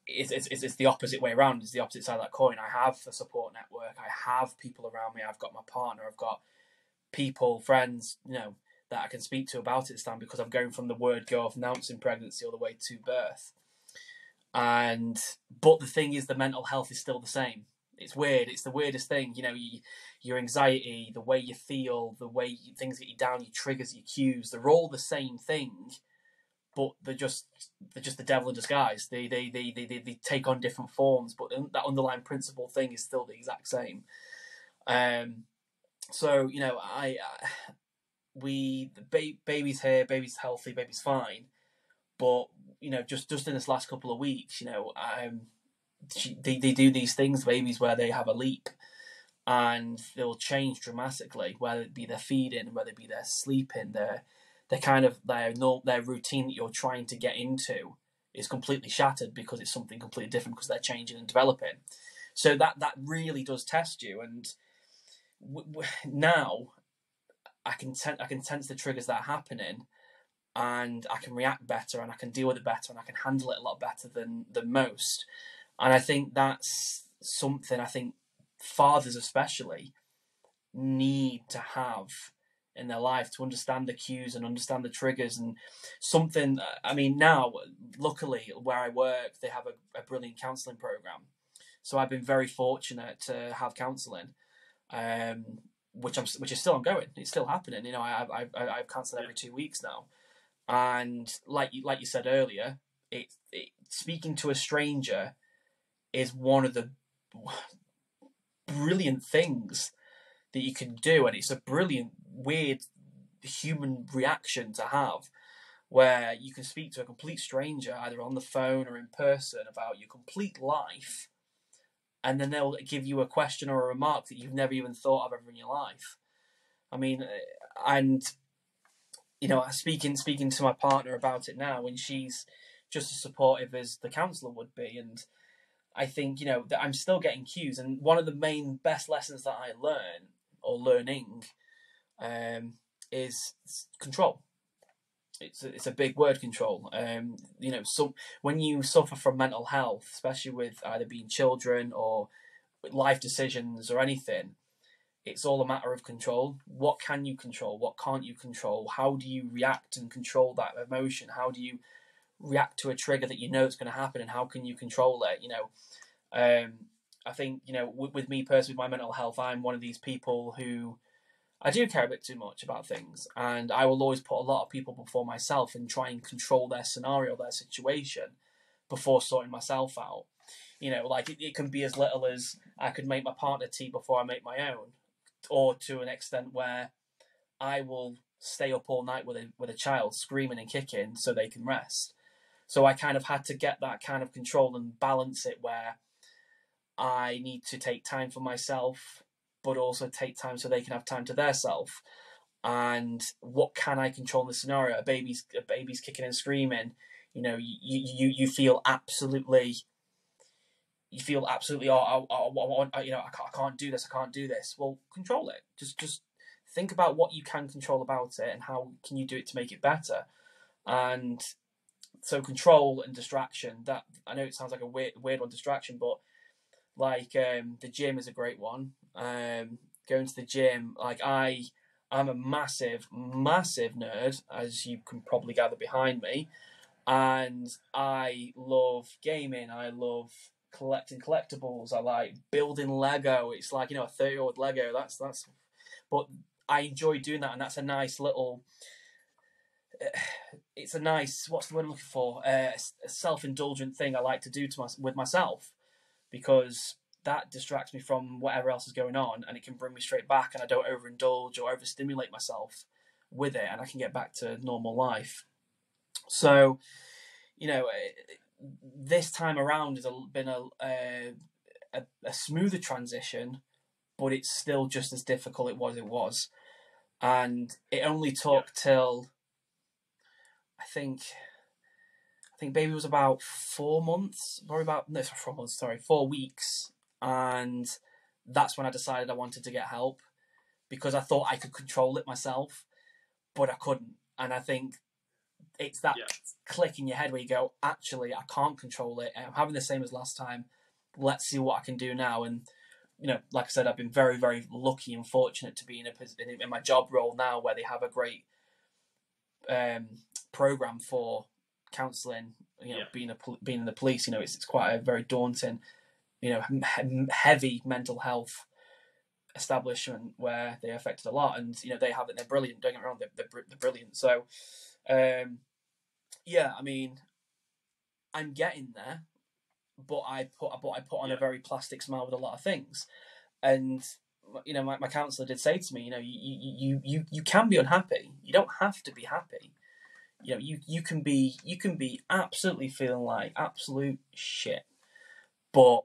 Speaker 2: It's, it's, it's the opposite way around. It's the opposite side of that coin. I have a support network. I have people around me. I've got my partner. I've got people, friends, you know, that I can speak to about it, Stan, because I'm going from the word go of announcing pregnancy all the way to birth. And but the thing is, the mental health is still the same. It's weird. It's the weirdest thing. You know, you, your anxiety, the way you feel, the way you, things get you down, your triggers, your cues, they're all the same thing, but they're just they're just the devil in disguise. They they they they, they, they take on different forms, but that underlying principle thing is still the exact same. Um, so you know, I, I we the ba- baby's here, baby's healthy, baby's fine, but you know, just just in this last couple of weeks, you know, um, they they do these things, babies, where they have a leap, and they'll change dramatically, whether it be their feeding, whether it be their sleeping, their their kind of their their routine that you're trying to get into is completely shattered because it's something completely different because they're changing and developing. So that that really does test you, and w- w- now I can ten- I can sense the triggers that are happening, and I can react better, and I can deal with it better, and I can handle it a lot better than than most. And I think that's something I think fathers especially need to have in their life to understand the cues and understand the triggers and something i mean now luckily where i work they have a, a brilliant counselling program. So i've been very fortunate to have counselling um, which i'm which is still ongoing. It's still happening. You know i i i i've counseled every two weeks now. And like you like you said earlier it, it speaking to a stranger is one of the brilliant things that you can do and it's a brilliant weird human reaction to have where you can speak to a complete stranger either on the phone or in person about your complete life and then they'll give you a question or a remark that you've never even thought of ever in your life. I mean eh, and you know speaking speaking to my partner about it now and she's just as supportive as the counselor would be and I think you know that I'm still getting cues, and one of the main best lessons that I learn or learning um, is control. It's a, it's a big word, control. Um, you know, so when you suffer from mental health, especially with either being children or life decisions or anything, it's all a matter of control. What can you control? What can't you control? How do you react and control that emotion? How do you react to a trigger that you know is going to happen, and how can you control it? You know, um, I think you know with, with me personally, with my mental health, I'm one of these people who I do care a bit too much about things, and I will always put a lot of people before myself and try and control their scenario, their situation, before sorting myself out. You know, like it, it can be as little as I could make my partner tea before I make my own, or to an extent where I will stay up all night with a with a child screaming and kicking so they can rest. So I kind of had to get that kind of control and balance it where I need to take time for myself, but also take time so they can have time to their self. And what can I control in the scenario? A baby's a baby's kicking and screaming. You know, you you you feel absolutely. You feel absolutely, oh, oh, oh I, I, you know, I can't, I can't do this. I can't do this. Well, control it. Just, just think about what you can control about it and how can you do it to make it better. And so, control and distraction. That I know it sounds like a weird, weird one, distraction, but like um, the gym is a great one. Um, going to the gym, like I, I'm a massive, massive nerd, as you can probably gather behind me, and I love gaming. I love collecting collectibles. I like building Lego. It's like you know a thirty year old Lego. That's that's, but I enjoy doing that, and that's a nice little. It's a nice. What's the word I'm looking for? Uh, a self indulgent thing I like to do to my, with myself because that distracts me from whatever else is going on and it can bring me straight back and I don't overindulge or overstimulate myself with it and I can get back to normal life. So, you know, eh, this time around has been a, a, a smoother transition, but it's still just as difficult it was it was. And it only took yeah. till I think I think baby was about four months, probably about no, four months. Sorry, four weeks, and that's when I decided I wanted to get help because I thought I could control it myself, but I couldn't. And I think it's that yeah. click in your head where you go, actually, I can't control it. I'm having the same as last time. Let's see what I can do now. And you know, like I said, I've been very, very lucky and fortunate to be in a in my job role now where they have a great um, program for counselling, you know, yeah. being a being in the police, you know, it's it's quite a very daunting, you know, heavy mental health establishment where they affected a lot, and you know they have it. They're brilliant. Don't get me wrong, they're, they're, they're brilliant. So, um, yeah, I mean, I'm getting there, but I put but I put on yeah. a very plastic smile with a lot of things, and you know, my, my counselor did say to me, you know, you, you you you can be unhappy. You don't have to be happy you know you you can be you can be absolutely feeling like absolute shit but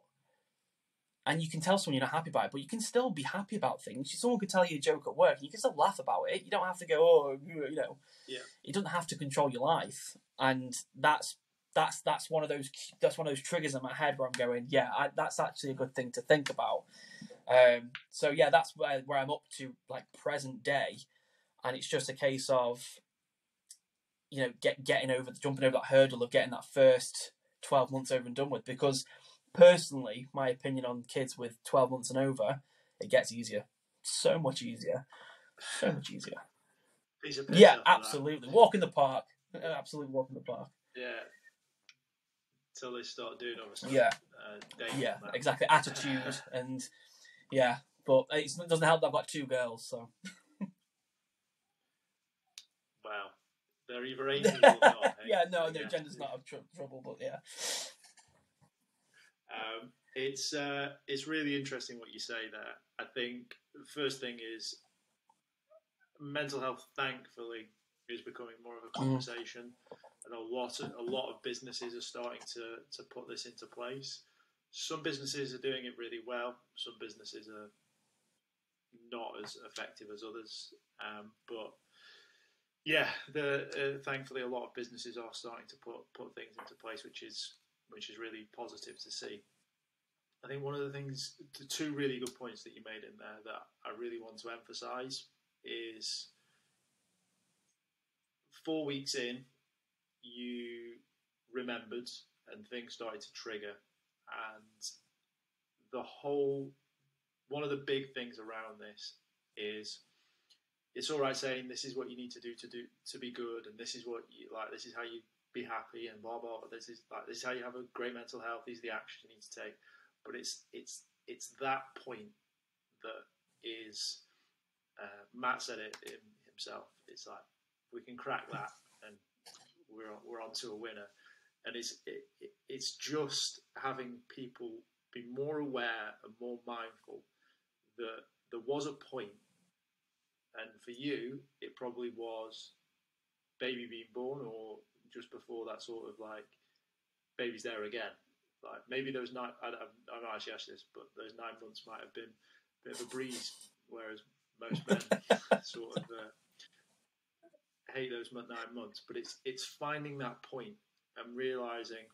Speaker 2: and you can tell someone you're not happy about it but you can still be happy about things. Someone could tell you a joke at work and you can still laugh about it. You don't have to go oh you know.
Speaker 1: Yeah.
Speaker 2: It doesn't have to control your life and that's that's that's one of those that's one of those triggers in my head where I'm going yeah I, that's actually a good thing to think about. Um, so yeah that's where, where I'm up to like present day and it's just a case of you know, get getting over jumping over that hurdle of getting that first twelve months over and done with. Because personally, my opinion on kids with twelve months and over, it gets easier, so much easier, so much easier. Yeah, absolutely. Walk in the park. Absolutely walk in the park.
Speaker 1: Yeah. Until they start doing other stuff.
Speaker 2: Yeah. Uh, yeah, exactly. Attitude and yeah, but it doesn't help that I've got two girls, so.
Speaker 1: They're either angels or not. Hey?
Speaker 2: yeah, no, no, gender's not a tr- trouble, but yeah.
Speaker 1: Um, it's uh, it's really interesting what you say there. I think the first thing is mental health. Thankfully, is becoming more of a mm. conversation, mm. and a lot of, a lot of businesses are starting to to put this into place. Some businesses are doing it really well. Some businesses are not as effective as others, um, but yeah, the, uh, thankfully a lot of businesses are starting to put put things into place, which is which is really positive to see. I think one of the things, the two really good points that you made in there that I really want to emphasise is four weeks in, you remembered and things started to trigger, and the whole one of the big things around this is it's all right saying this is what you need to do to do to be good, and this is what you like. This is how you be happy, and blah blah. This is like this is how you have a great mental health. These are the actions you need to take. But it's it's it's that point that is. Uh, Matt said it himself. It's like we can crack that, and we're on, we're on to a winner. And it's it, it, it's just having people be more aware and more mindful that there was a point and for you, it probably was baby being born, or just before that sort of like baby's there again. Like maybe those nine, I, I'm not actually asked this, but those nine months might have been a bit of a breeze, whereas most men sort of uh, hate those nine months. But it's it's finding that point and realizing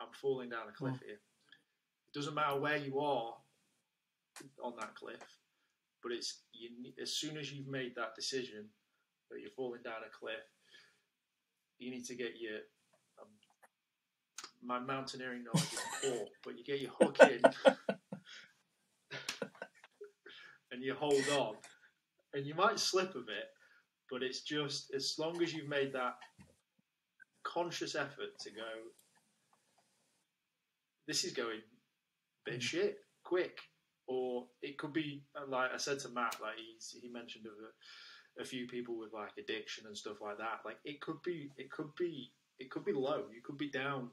Speaker 1: I'm falling down a cliff mm. here. It doesn't matter where you are on that cliff but it's you, as soon as you've made that decision that you're falling down a cliff, you need to get your um, my mountaineering knowledge is poor, but you get your hook in and you hold on, and you might slip a bit, but it's just as long as you've made that conscious effort to go. This is going bit mm. shit quick or it could be like I said to Matt, like he's, he mentioned of a, a, few people with like addiction and stuff like that. Like it could be, it could be, it could be low. You could be down,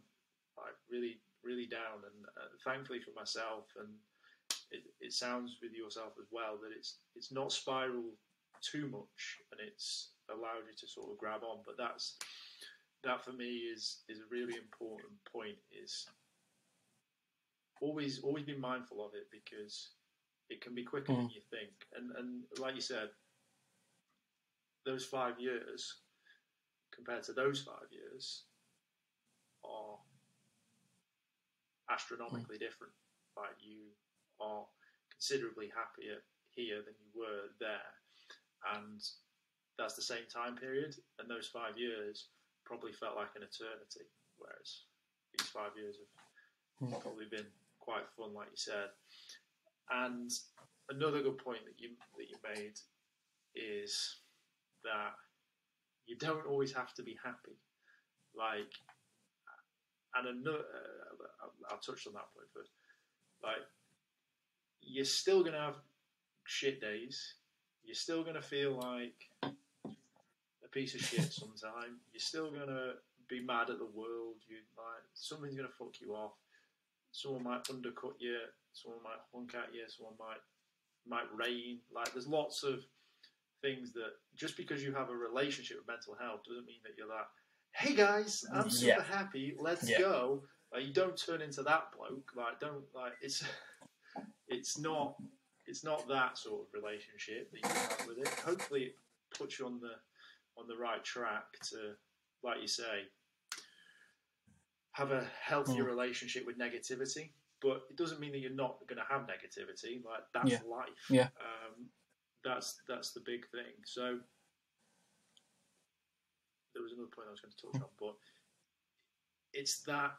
Speaker 1: like really, really down. And uh, thankfully for myself, and it, it sounds with yourself as well that it's it's not spiraled too much, and it's allowed you to sort of grab on. But that's that for me is is a really important point. Is always always be mindful of it because it can be quicker mm. than you think. And and like you said, those five years compared to those five years are astronomically mm. different. Like you are considerably happier here than you were there, and that's the same time period. And those five years probably felt like an eternity, whereas these five years have mm. probably been quite fun, like you said. And another good point that you that you made is that you don't always have to be happy. Like, and another, uh, I'll touch on that point first. Like, you're still gonna have shit days. You're still gonna feel like a piece of shit sometime. You're still gonna be mad at the world. You like something's gonna fuck you off someone might undercut you, someone might honk at you, someone might might rain. Like there's lots of things that just because you have a relationship with mental health doesn't mean that you're like, hey guys, I'm super yeah. happy, let's yeah. go. Like you don't turn into that bloke. Like don't like it's it's not it's not that sort of relationship that you have with it. Hopefully it puts you on the on the right track to like you say, have a healthier mm. relationship with negativity. But it doesn't mean that you're not going to have negativity. Like that's
Speaker 2: yeah.
Speaker 1: life.
Speaker 2: Yeah.
Speaker 1: Um, that's that's the big thing. So there was another point I was going to touch on, but it's that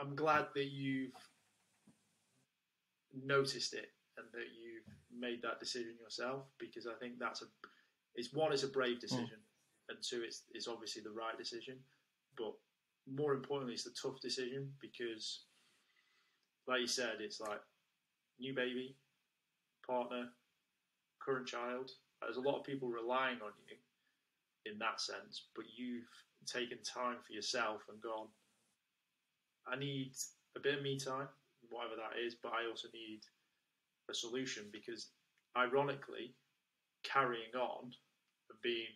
Speaker 1: I'm glad that you've noticed it and that you've made that decision yourself because I think that's a it's one it's a brave mm. decision mm. and two it's it's obviously the right decision but more importantly, it's the tough decision because, like you said, it's like new baby, partner, current child. There's a lot of people relying on you in that sense, but you've taken time for yourself and gone, I need a bit of me time, whatever that is, but I also need a solution because, ironically, carrying on and being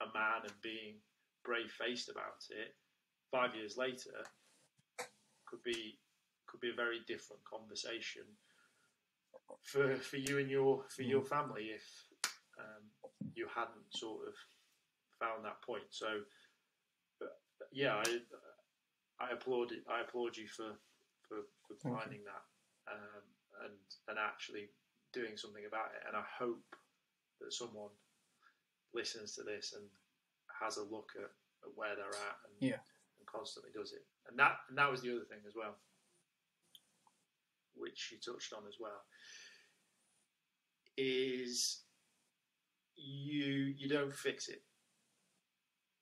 Speaker 1: a man and being brave faced about it, five years later could be could be a very different conversation for for you and your for your mm. family if um, you hadn't sort of found that point. So yeah, I I applaud it, I applaud you for for, for finding that um, and and actually doing something about it. And I hope that someone listens to this and has a look at, at where they're at and,
Speaker 2: Yeah.
Speaker 1: and constantly does it. And that and that was the other thing as well, which you touched on as well, is you you don't fix it.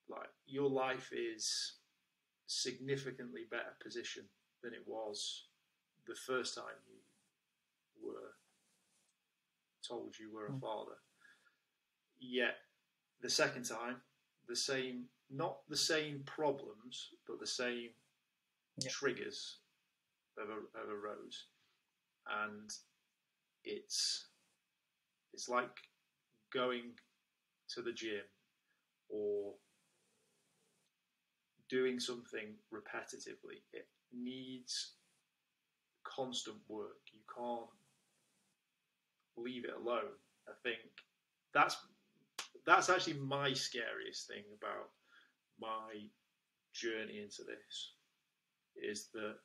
Speaker 1: Like your life is significantly better position than it was the first time you were told you were a
Speaker 2: Mm.
Speaker 1: father. Yet the second time, the same not the same problems, but the same
Speaker 2: Yeah.
Speaker 1: triggers have, a- have arose, and it's it's like going to the gym or doing something repetitively. It needs constant work. You can't leave it alone. I think that's that's actually my scariest thing about my journey into this is that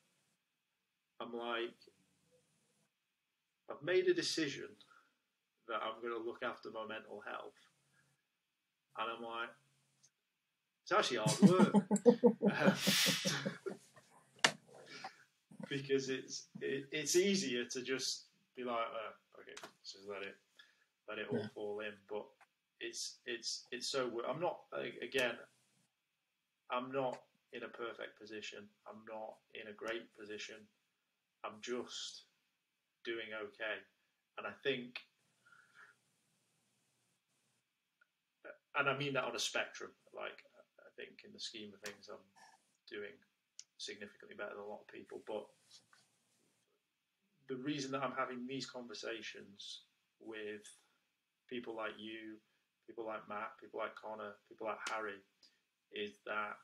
Speaker 1: I'm like I've made a decision that I'm going to look after my mental health, and I'm like, it's actually hard work. Because it's it, it's easier to just be like, oh, okay, just let it let it all
Speaker 2: Yeah.
Speaker 1: fall in, but it's it's it's so I'm not again I'm not in a perfect position. I'm not in a great position. I'm just doing okay. And I think, and I mean that on a spectrum. Like, I think in the scheme of things, I'm doing significantly better than a lot of people. But the reason that I'm having these conversations with people like you, people like Matt, people like Connor, people like Harry, is that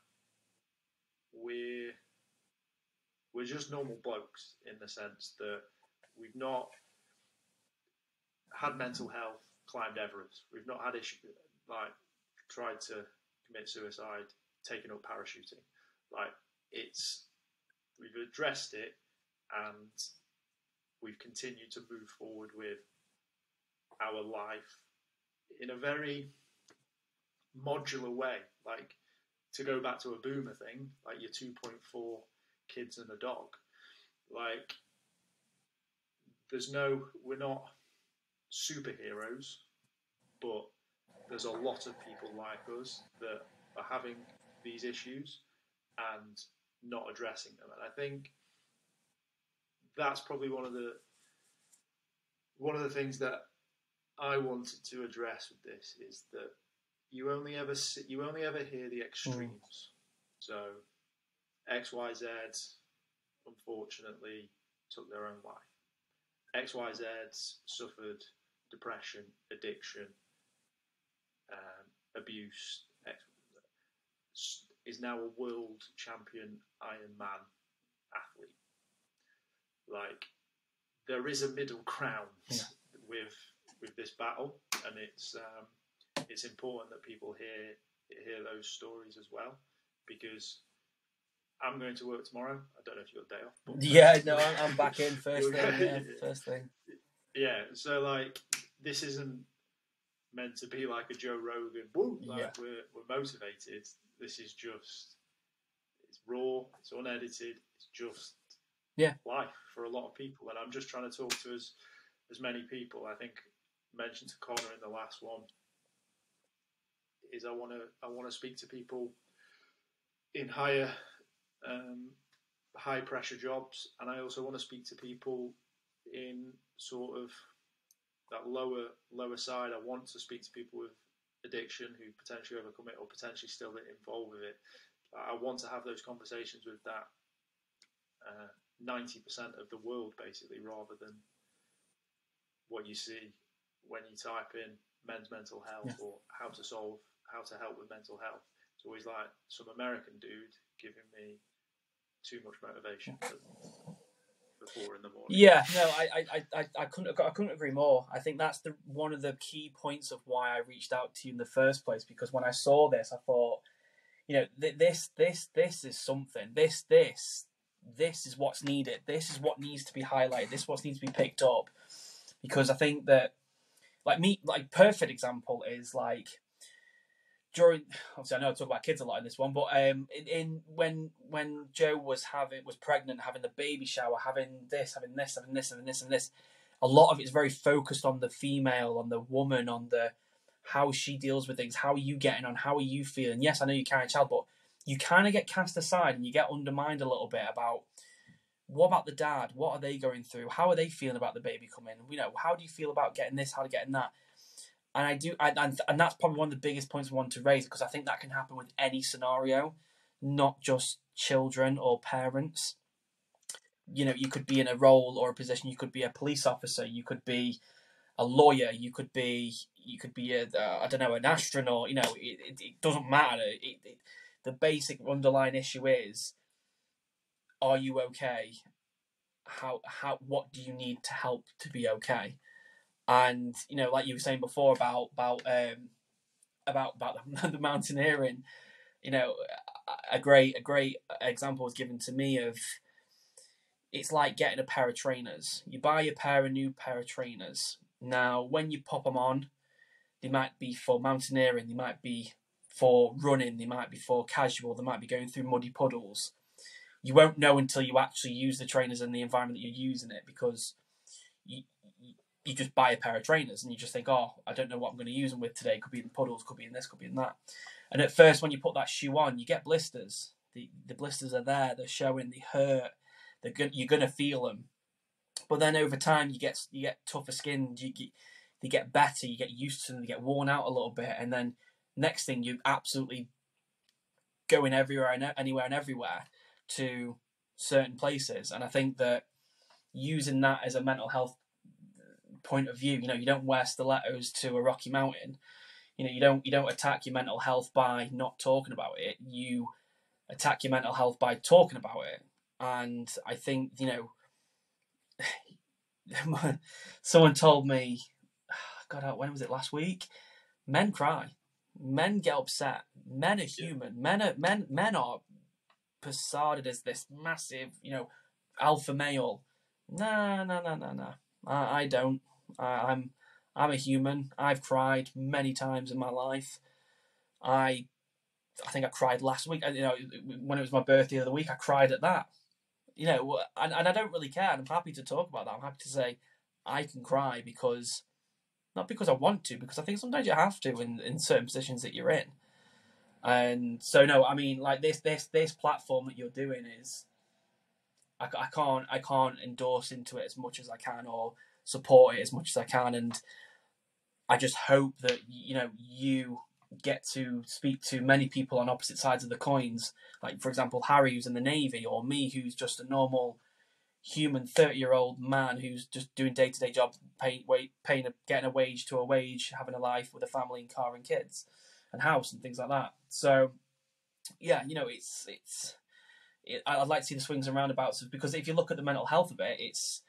Speaker 1: we're we're just normal blokes in the sense that we've not had mental health, climbed Everest. We've not had issues like tried to commit suicide, taken up parachuting. Like it's we've addressed it and we've continued to move forward with our life in a very modular way. Like to go back to a boomer thing, like your 2.4 kids and a dog. Like there's no, we're not superheroes, but there's a lot of people like us that are having these issues and not addressing them. And I think that's probably one of the one of the things that I wanted to address with this is that you only ever see, you only ever hear the extremes. So X Y Z unfortunately took their own life. X Y Z suffered depression, addiction, um, abuse. X, is now a world champion Ironman athlete. Like there is a middle ground
Speaker 2: Yeah.
Speaker 1: with with this battle, and it's um, it's important that people hear hear those stories as well, because I'm going to work tomorrow. I don't know if a day off. but-
Speaker 2: Yeah, no, I'm, I'm back in first thing. Yeah, first thing.
Speaker 1: yeah, so like this isn't meant to be like a Joe Rogan. Woo, like
Speaker 2: Yeah.
Speaker 1: we're we're motivated. This is just it's raw. It's unedited. It's just
Speaker 2: Yeah.
Speaker 1: life for a lot of people. And I'm just trying to talk to as as many people. I think mentioned to Connor in the last one is I want to I want to speak to people in higher um, high pressure jobs, and I also want to speak to people in sort of that lower lower side. I want to speak to people with addiction who potentially overcome it or potentially still involved with it. I want to have those conversations with that uh, ninety percent of the world, basically, rather than what you see when you type in men's mental health
Speaker 2: Yeah.
Speaker 1: or how to solve how to help with mental health. It's always like some American dude giving me too much motivation for, four in the morning.
Speaker 2: Yeah, no, I, I, I- I, I couldn't, I couldn't agree more. I think that's the one of the key points of why I reached out to you in the first place. Because when I saw this, I thought, you know, th- this, this, this is something. This, this, this is what's needed. This is what needs to be highlighted. This is what needs to be picked up. Because I think that, like me, like perfect example is like during obviously I know I talk about kids a lot in this one, but um, in, in when when Joe was having was pregnant, having the baby shower, having this, having this, having this, having this, and this, a lot of it's very focused on the female, on the woman, on the how she deals with things. How are you getting on? How are you feeling? Yes, I know you carry a child, but you kind of get cast aside and you get undermined a little bit about what about the dad? What are they going through? How are they feeling about the baby coming? You know, how do you feel about getting this? How to getting that? And I do, and, and that's probably one of the biggest points I want to raise because I think that can happen with any scenario, not just children or parents. You know, you could be in a role or a position. You could be a police officer. You could be a lawyer. You could be, you could be a, I don't know, an astronaut. You know, it, it, it doesn't matter. It, it, the basic underlying issue is, are you okay? How how what do you need to help to be okay? and you know, like you were saying before about about um, about about the mountaineering, you know, a great a great example was given to me of it's like getting a pair of trainers. You buy a pair of new pair of trainers. Now, when you pop them on, they might be for mountaineering, they might be for running, they might be for casual, they might be going through muddy puddles. You won't know until you actually use the trainers in the environment that you're using it because you, you just buy a pair of trainers and you just think, oh, I don't know what I'm going to use them with today. Could be in puddles, could be in this, could be in that. And at first, when you put that shoe on, you get blisters. The the blisters are there. They're showing. They hurt. They're good. You're gonna feel them. But then over time, you get you get tougher skin. You get they get better. You get used to them. They get worn out a little bit, and then next thing you absolutely going everywhere and anywhere and everywhere to certain places. And I think that using that as a mental health point of view. You know, you don't wear stilettos to a rocky mountain. You know, you don't you don't attack your mental health by not talking about it. You attack your mental health by talking about it. And I think you know, someone told me, God, when was it last week? Men cry, men get upset. Men are human. Men are men. Men are persuaded as this massive, you know, alpha male. Nah, nah, nah, nah, nah. I, I don't. I, I'm I'm a human. I've cried many times in my life. I I think I cried last week. You know, when it was my birthday of the week, I cried at that. You know, and, and I don't really care. I'm happy to talk about that. I'm happy to say I can cry because not because I want to, because I think sometimes you have to in, in certain positions that you're in. And so no, I mean like this this this platform that you're doing is I, I can't I can't endorse into it as much as I can or support it as much as I can. And I just hope that you know you get to speak to many people on opposite sides of the coins. Like for example, Harry who's in the navy, or me who's just a normal human thirty year old man who's just doing day to day job, paying paying a, getting a wage to a wage, having a life with a family and car and kids and house and things like that. So yeah, you know, it's it's. It, I'd like to see the swings and roundabouts because if you look at the mental health of it, it's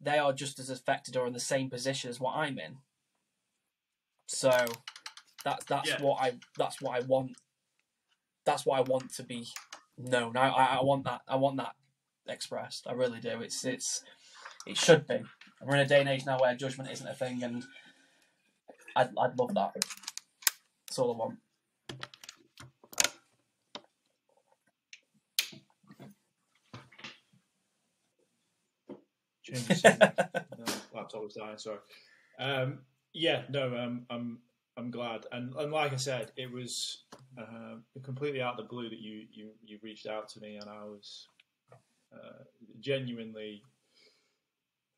Speaker 2: they are just as affected or in the same position as what I'm in. So that's that's yeah. what I that's what I want. That's what I want to be known. I, I, I want that I want that expressed. I really do. It's it's it should be. We're in a day and age now where judgment isn't a thing, and I'd I'd love that. That's all I want.
Speaker 1: no, laptop was dying. Sorry. Um, yeah, no, um, I'm I'm glad, and and like I said, it was uh, completely out of the blue that you you you reached out to me, and I was uh, genuinely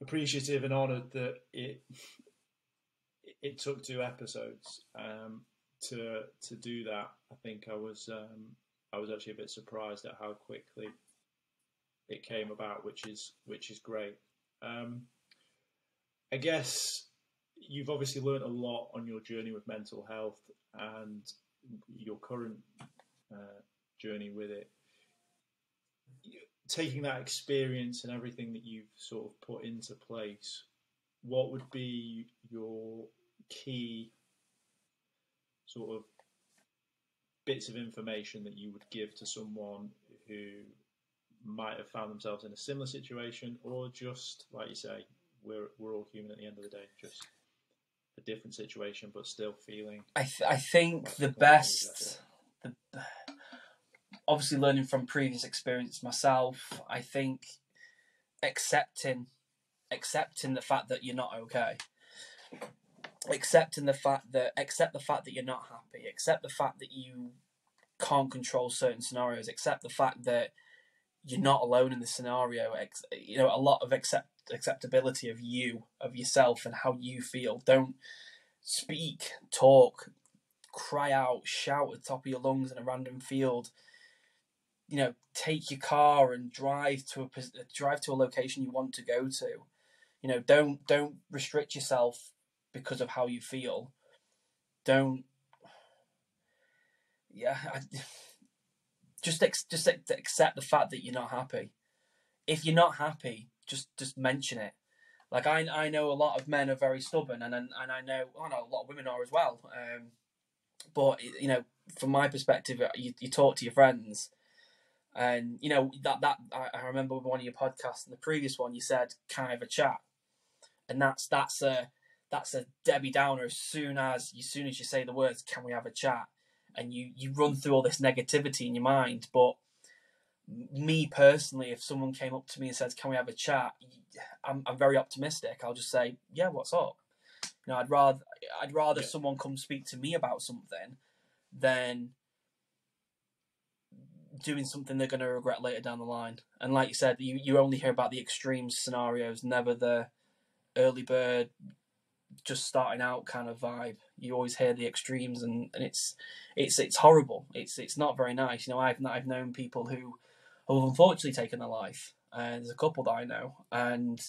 Speaker 1: appreciative and honoured that it it took two episodes um, to to do that. I think I was um, I was actually a bit surprised at how quickly it came about, which is which is great. Um, I guess you've obviously learned a lot on your journey with mental health and your current uh, journey with it. Taking that experience and everything that you've sort of put into place, what would be your key sort of bits of information that you would give to someone who might have found themselves in a similar situation, or just like you say, we're we're all human at the end of the day. Just a different situation, but still feeling.
Speaker 2: I th- I think the best, the obviously learning from previous experience myself. I think accepting accepting the fact that you're not okay accepting the fact that accept the fact that you're not happy accept the fact that you can't control certain scenarios accept the fact that you're not alone in the scenario you know a lot of accept acceptability of you of yourself and how you feel. Don't speak talk cry out shout at the top of your lungs in a random field. You know take your car and drive to a drive to a location you want to go to. You know don't don't restrict yourself because of how you feel. Don't yeah I, just ex, just accept the fact that you're not happy. If you're not happy just just mention it. Like I, I know a lot of men are very stubborn and and, and I know I know a lot of women are as well um, but you know from my perspective you, you talk to your friends and you know that that I, I remember one of your podcasts in the previous one you said can I have a chat? And that's that's a that's a Debbie Downer as soon as as soon as you say the words "Can we have a chat?" and you you run through all this negativity in your mind. But me personally, if someone came up to me and said, "Can we have a chat?" I'm I'm very optimistic. I'll just say, "Yeah, what's up?" You know, I'd rather I'd rather yeah. someone come speak to me about something than doing something they're going to regret later down the line. And like you said, you, you only hear about the extreme scenarios, never the early bird just starting out kind of vibe. You always hear the extremes, and, and it's it's it's horrible. It's it's not very nice. You know, I've I've known people who have unfortunately taken their life, and there's a couple that I know, and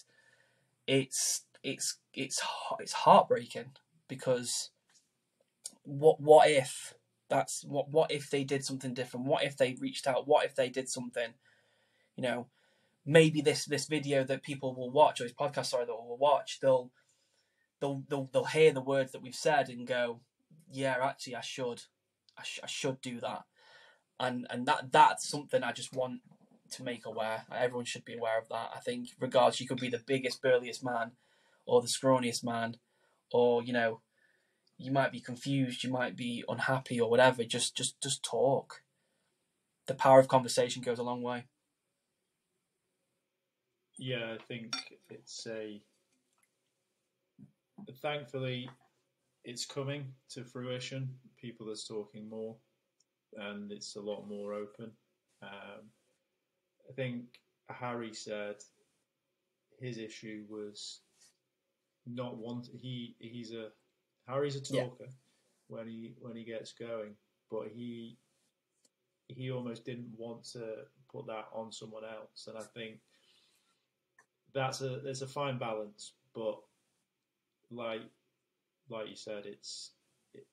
Speaker 2: it's it's it's it's heartbreaking because what what if that's what what if they did something different? What if they reached out? What if they did something? You know, maybe this this video that people will watch or this podcast sorry that will watch they'll they'll they'll they'll hear the words that we've said and go yeah actually I should. I, sh- I should do that. And and that that's something I just want to make aware. Everyone should be aware of that. I think regardless you could be the biggest burliest man or the scrawniest man or you know you might be confused you might be unhappy or whatever. Just just just talk. The power of conversation goes a long way.
Speaker 1: Yeah, I think it's a. Thankfully, it's coming to fruition. People are talking more, and it's a lot more open. Um, I think Harry said his issue was not want he he's a Harry's a talker yeah. when he when he gets going, but he he almost didn't want to put that on someone else, and I think that's a there's a fine balance, but like like you said, it's it,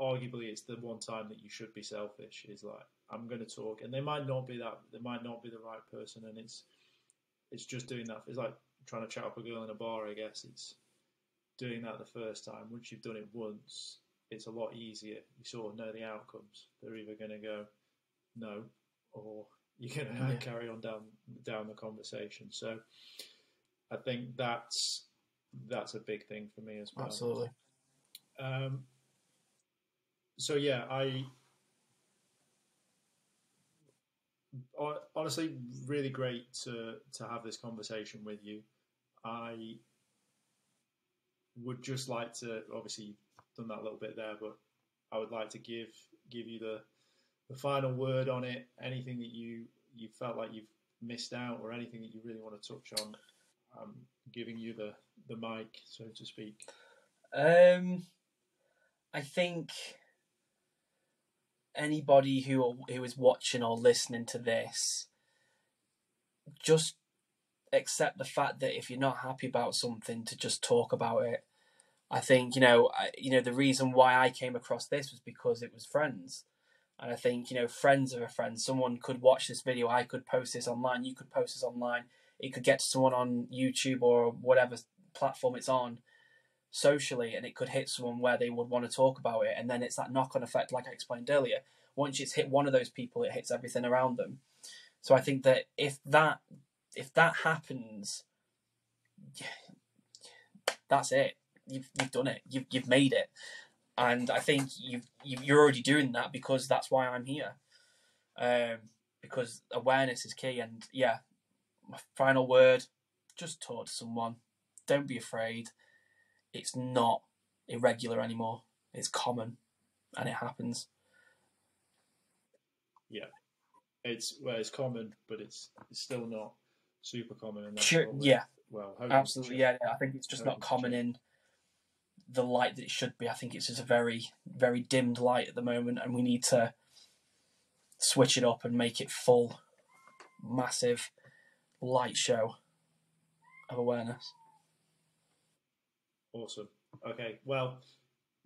Speaker 1: arguably it's the one time that you should be selfish. Is like I'm going to talk, and they might not be that they might not be the right person, and it's it's just doing that. It's like trying to chat up a girl in a bar. I guess it's doing that the first time. Once you've done it once, it's a lot easier. You sort of know the outcomes. They're either going to go no or you're going to yeah. carry on down down the conversation. So I think that's that's a big thing for me as well.
Speaker 2: Absolutely.
Speaker 1: Um, so yeah, I honestly really great to to have this conversation with you. I would just like to obviously you've done that a little bit there, but I would like to give give you the the final word on it, anything that you you felt like you've missed out, or anything that you really want to touch on, I'm giving you the the mic, so to speak.
Speaker 2: Um, I think anybody who who is watching or listening to this, just accept the fact that if you're not happy about something, to just talk about it. I think you know, I, you know, the reason why I came across this was because it was friends. And I think, you know, friends of a friend, someone could watch this video, I could post this online, you could post this online, it could get to someone on YouTube or whatever platform it's on socially, and it could hit someone where they would want to talk about it. And then it's that knock on effect, like I explained earlier. Once it's hit one of those people, it hits everything around them. So I think that if that if that happens, that's it. you've you've done it. You've you've made it, and I think you've you're already doing that because that's why I'm here. Um, because awareness is key, and yeah, my final word: just talk to someone. Don't be afraid. It's not irregular anymore. It's common, and it happens.
Speaker 1: Yeah, it's well, it's common, but it's it's still not super common. And
Speaker 2: sure, yeah,
Speaker 1: well,
Speaker 2: absolutely, yeah. I think it's just not common in the light that it should be. I think it's just a very, very dimmed light at the moment, and we need to switch it up and make it full, massive light show of awareness.
Speaker 1: Awesome. Okay. Well,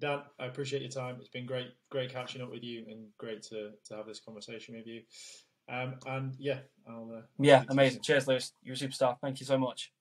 Speaker 1: Dan, I appreciate your time. It's been great, great catching up with you, and great to, to have this conversation with you. Um, and yeah, I'll. Uh,
Speaker 2: yeah, amazing. Cheers, Lewis. You're a superstar. Thank you so much.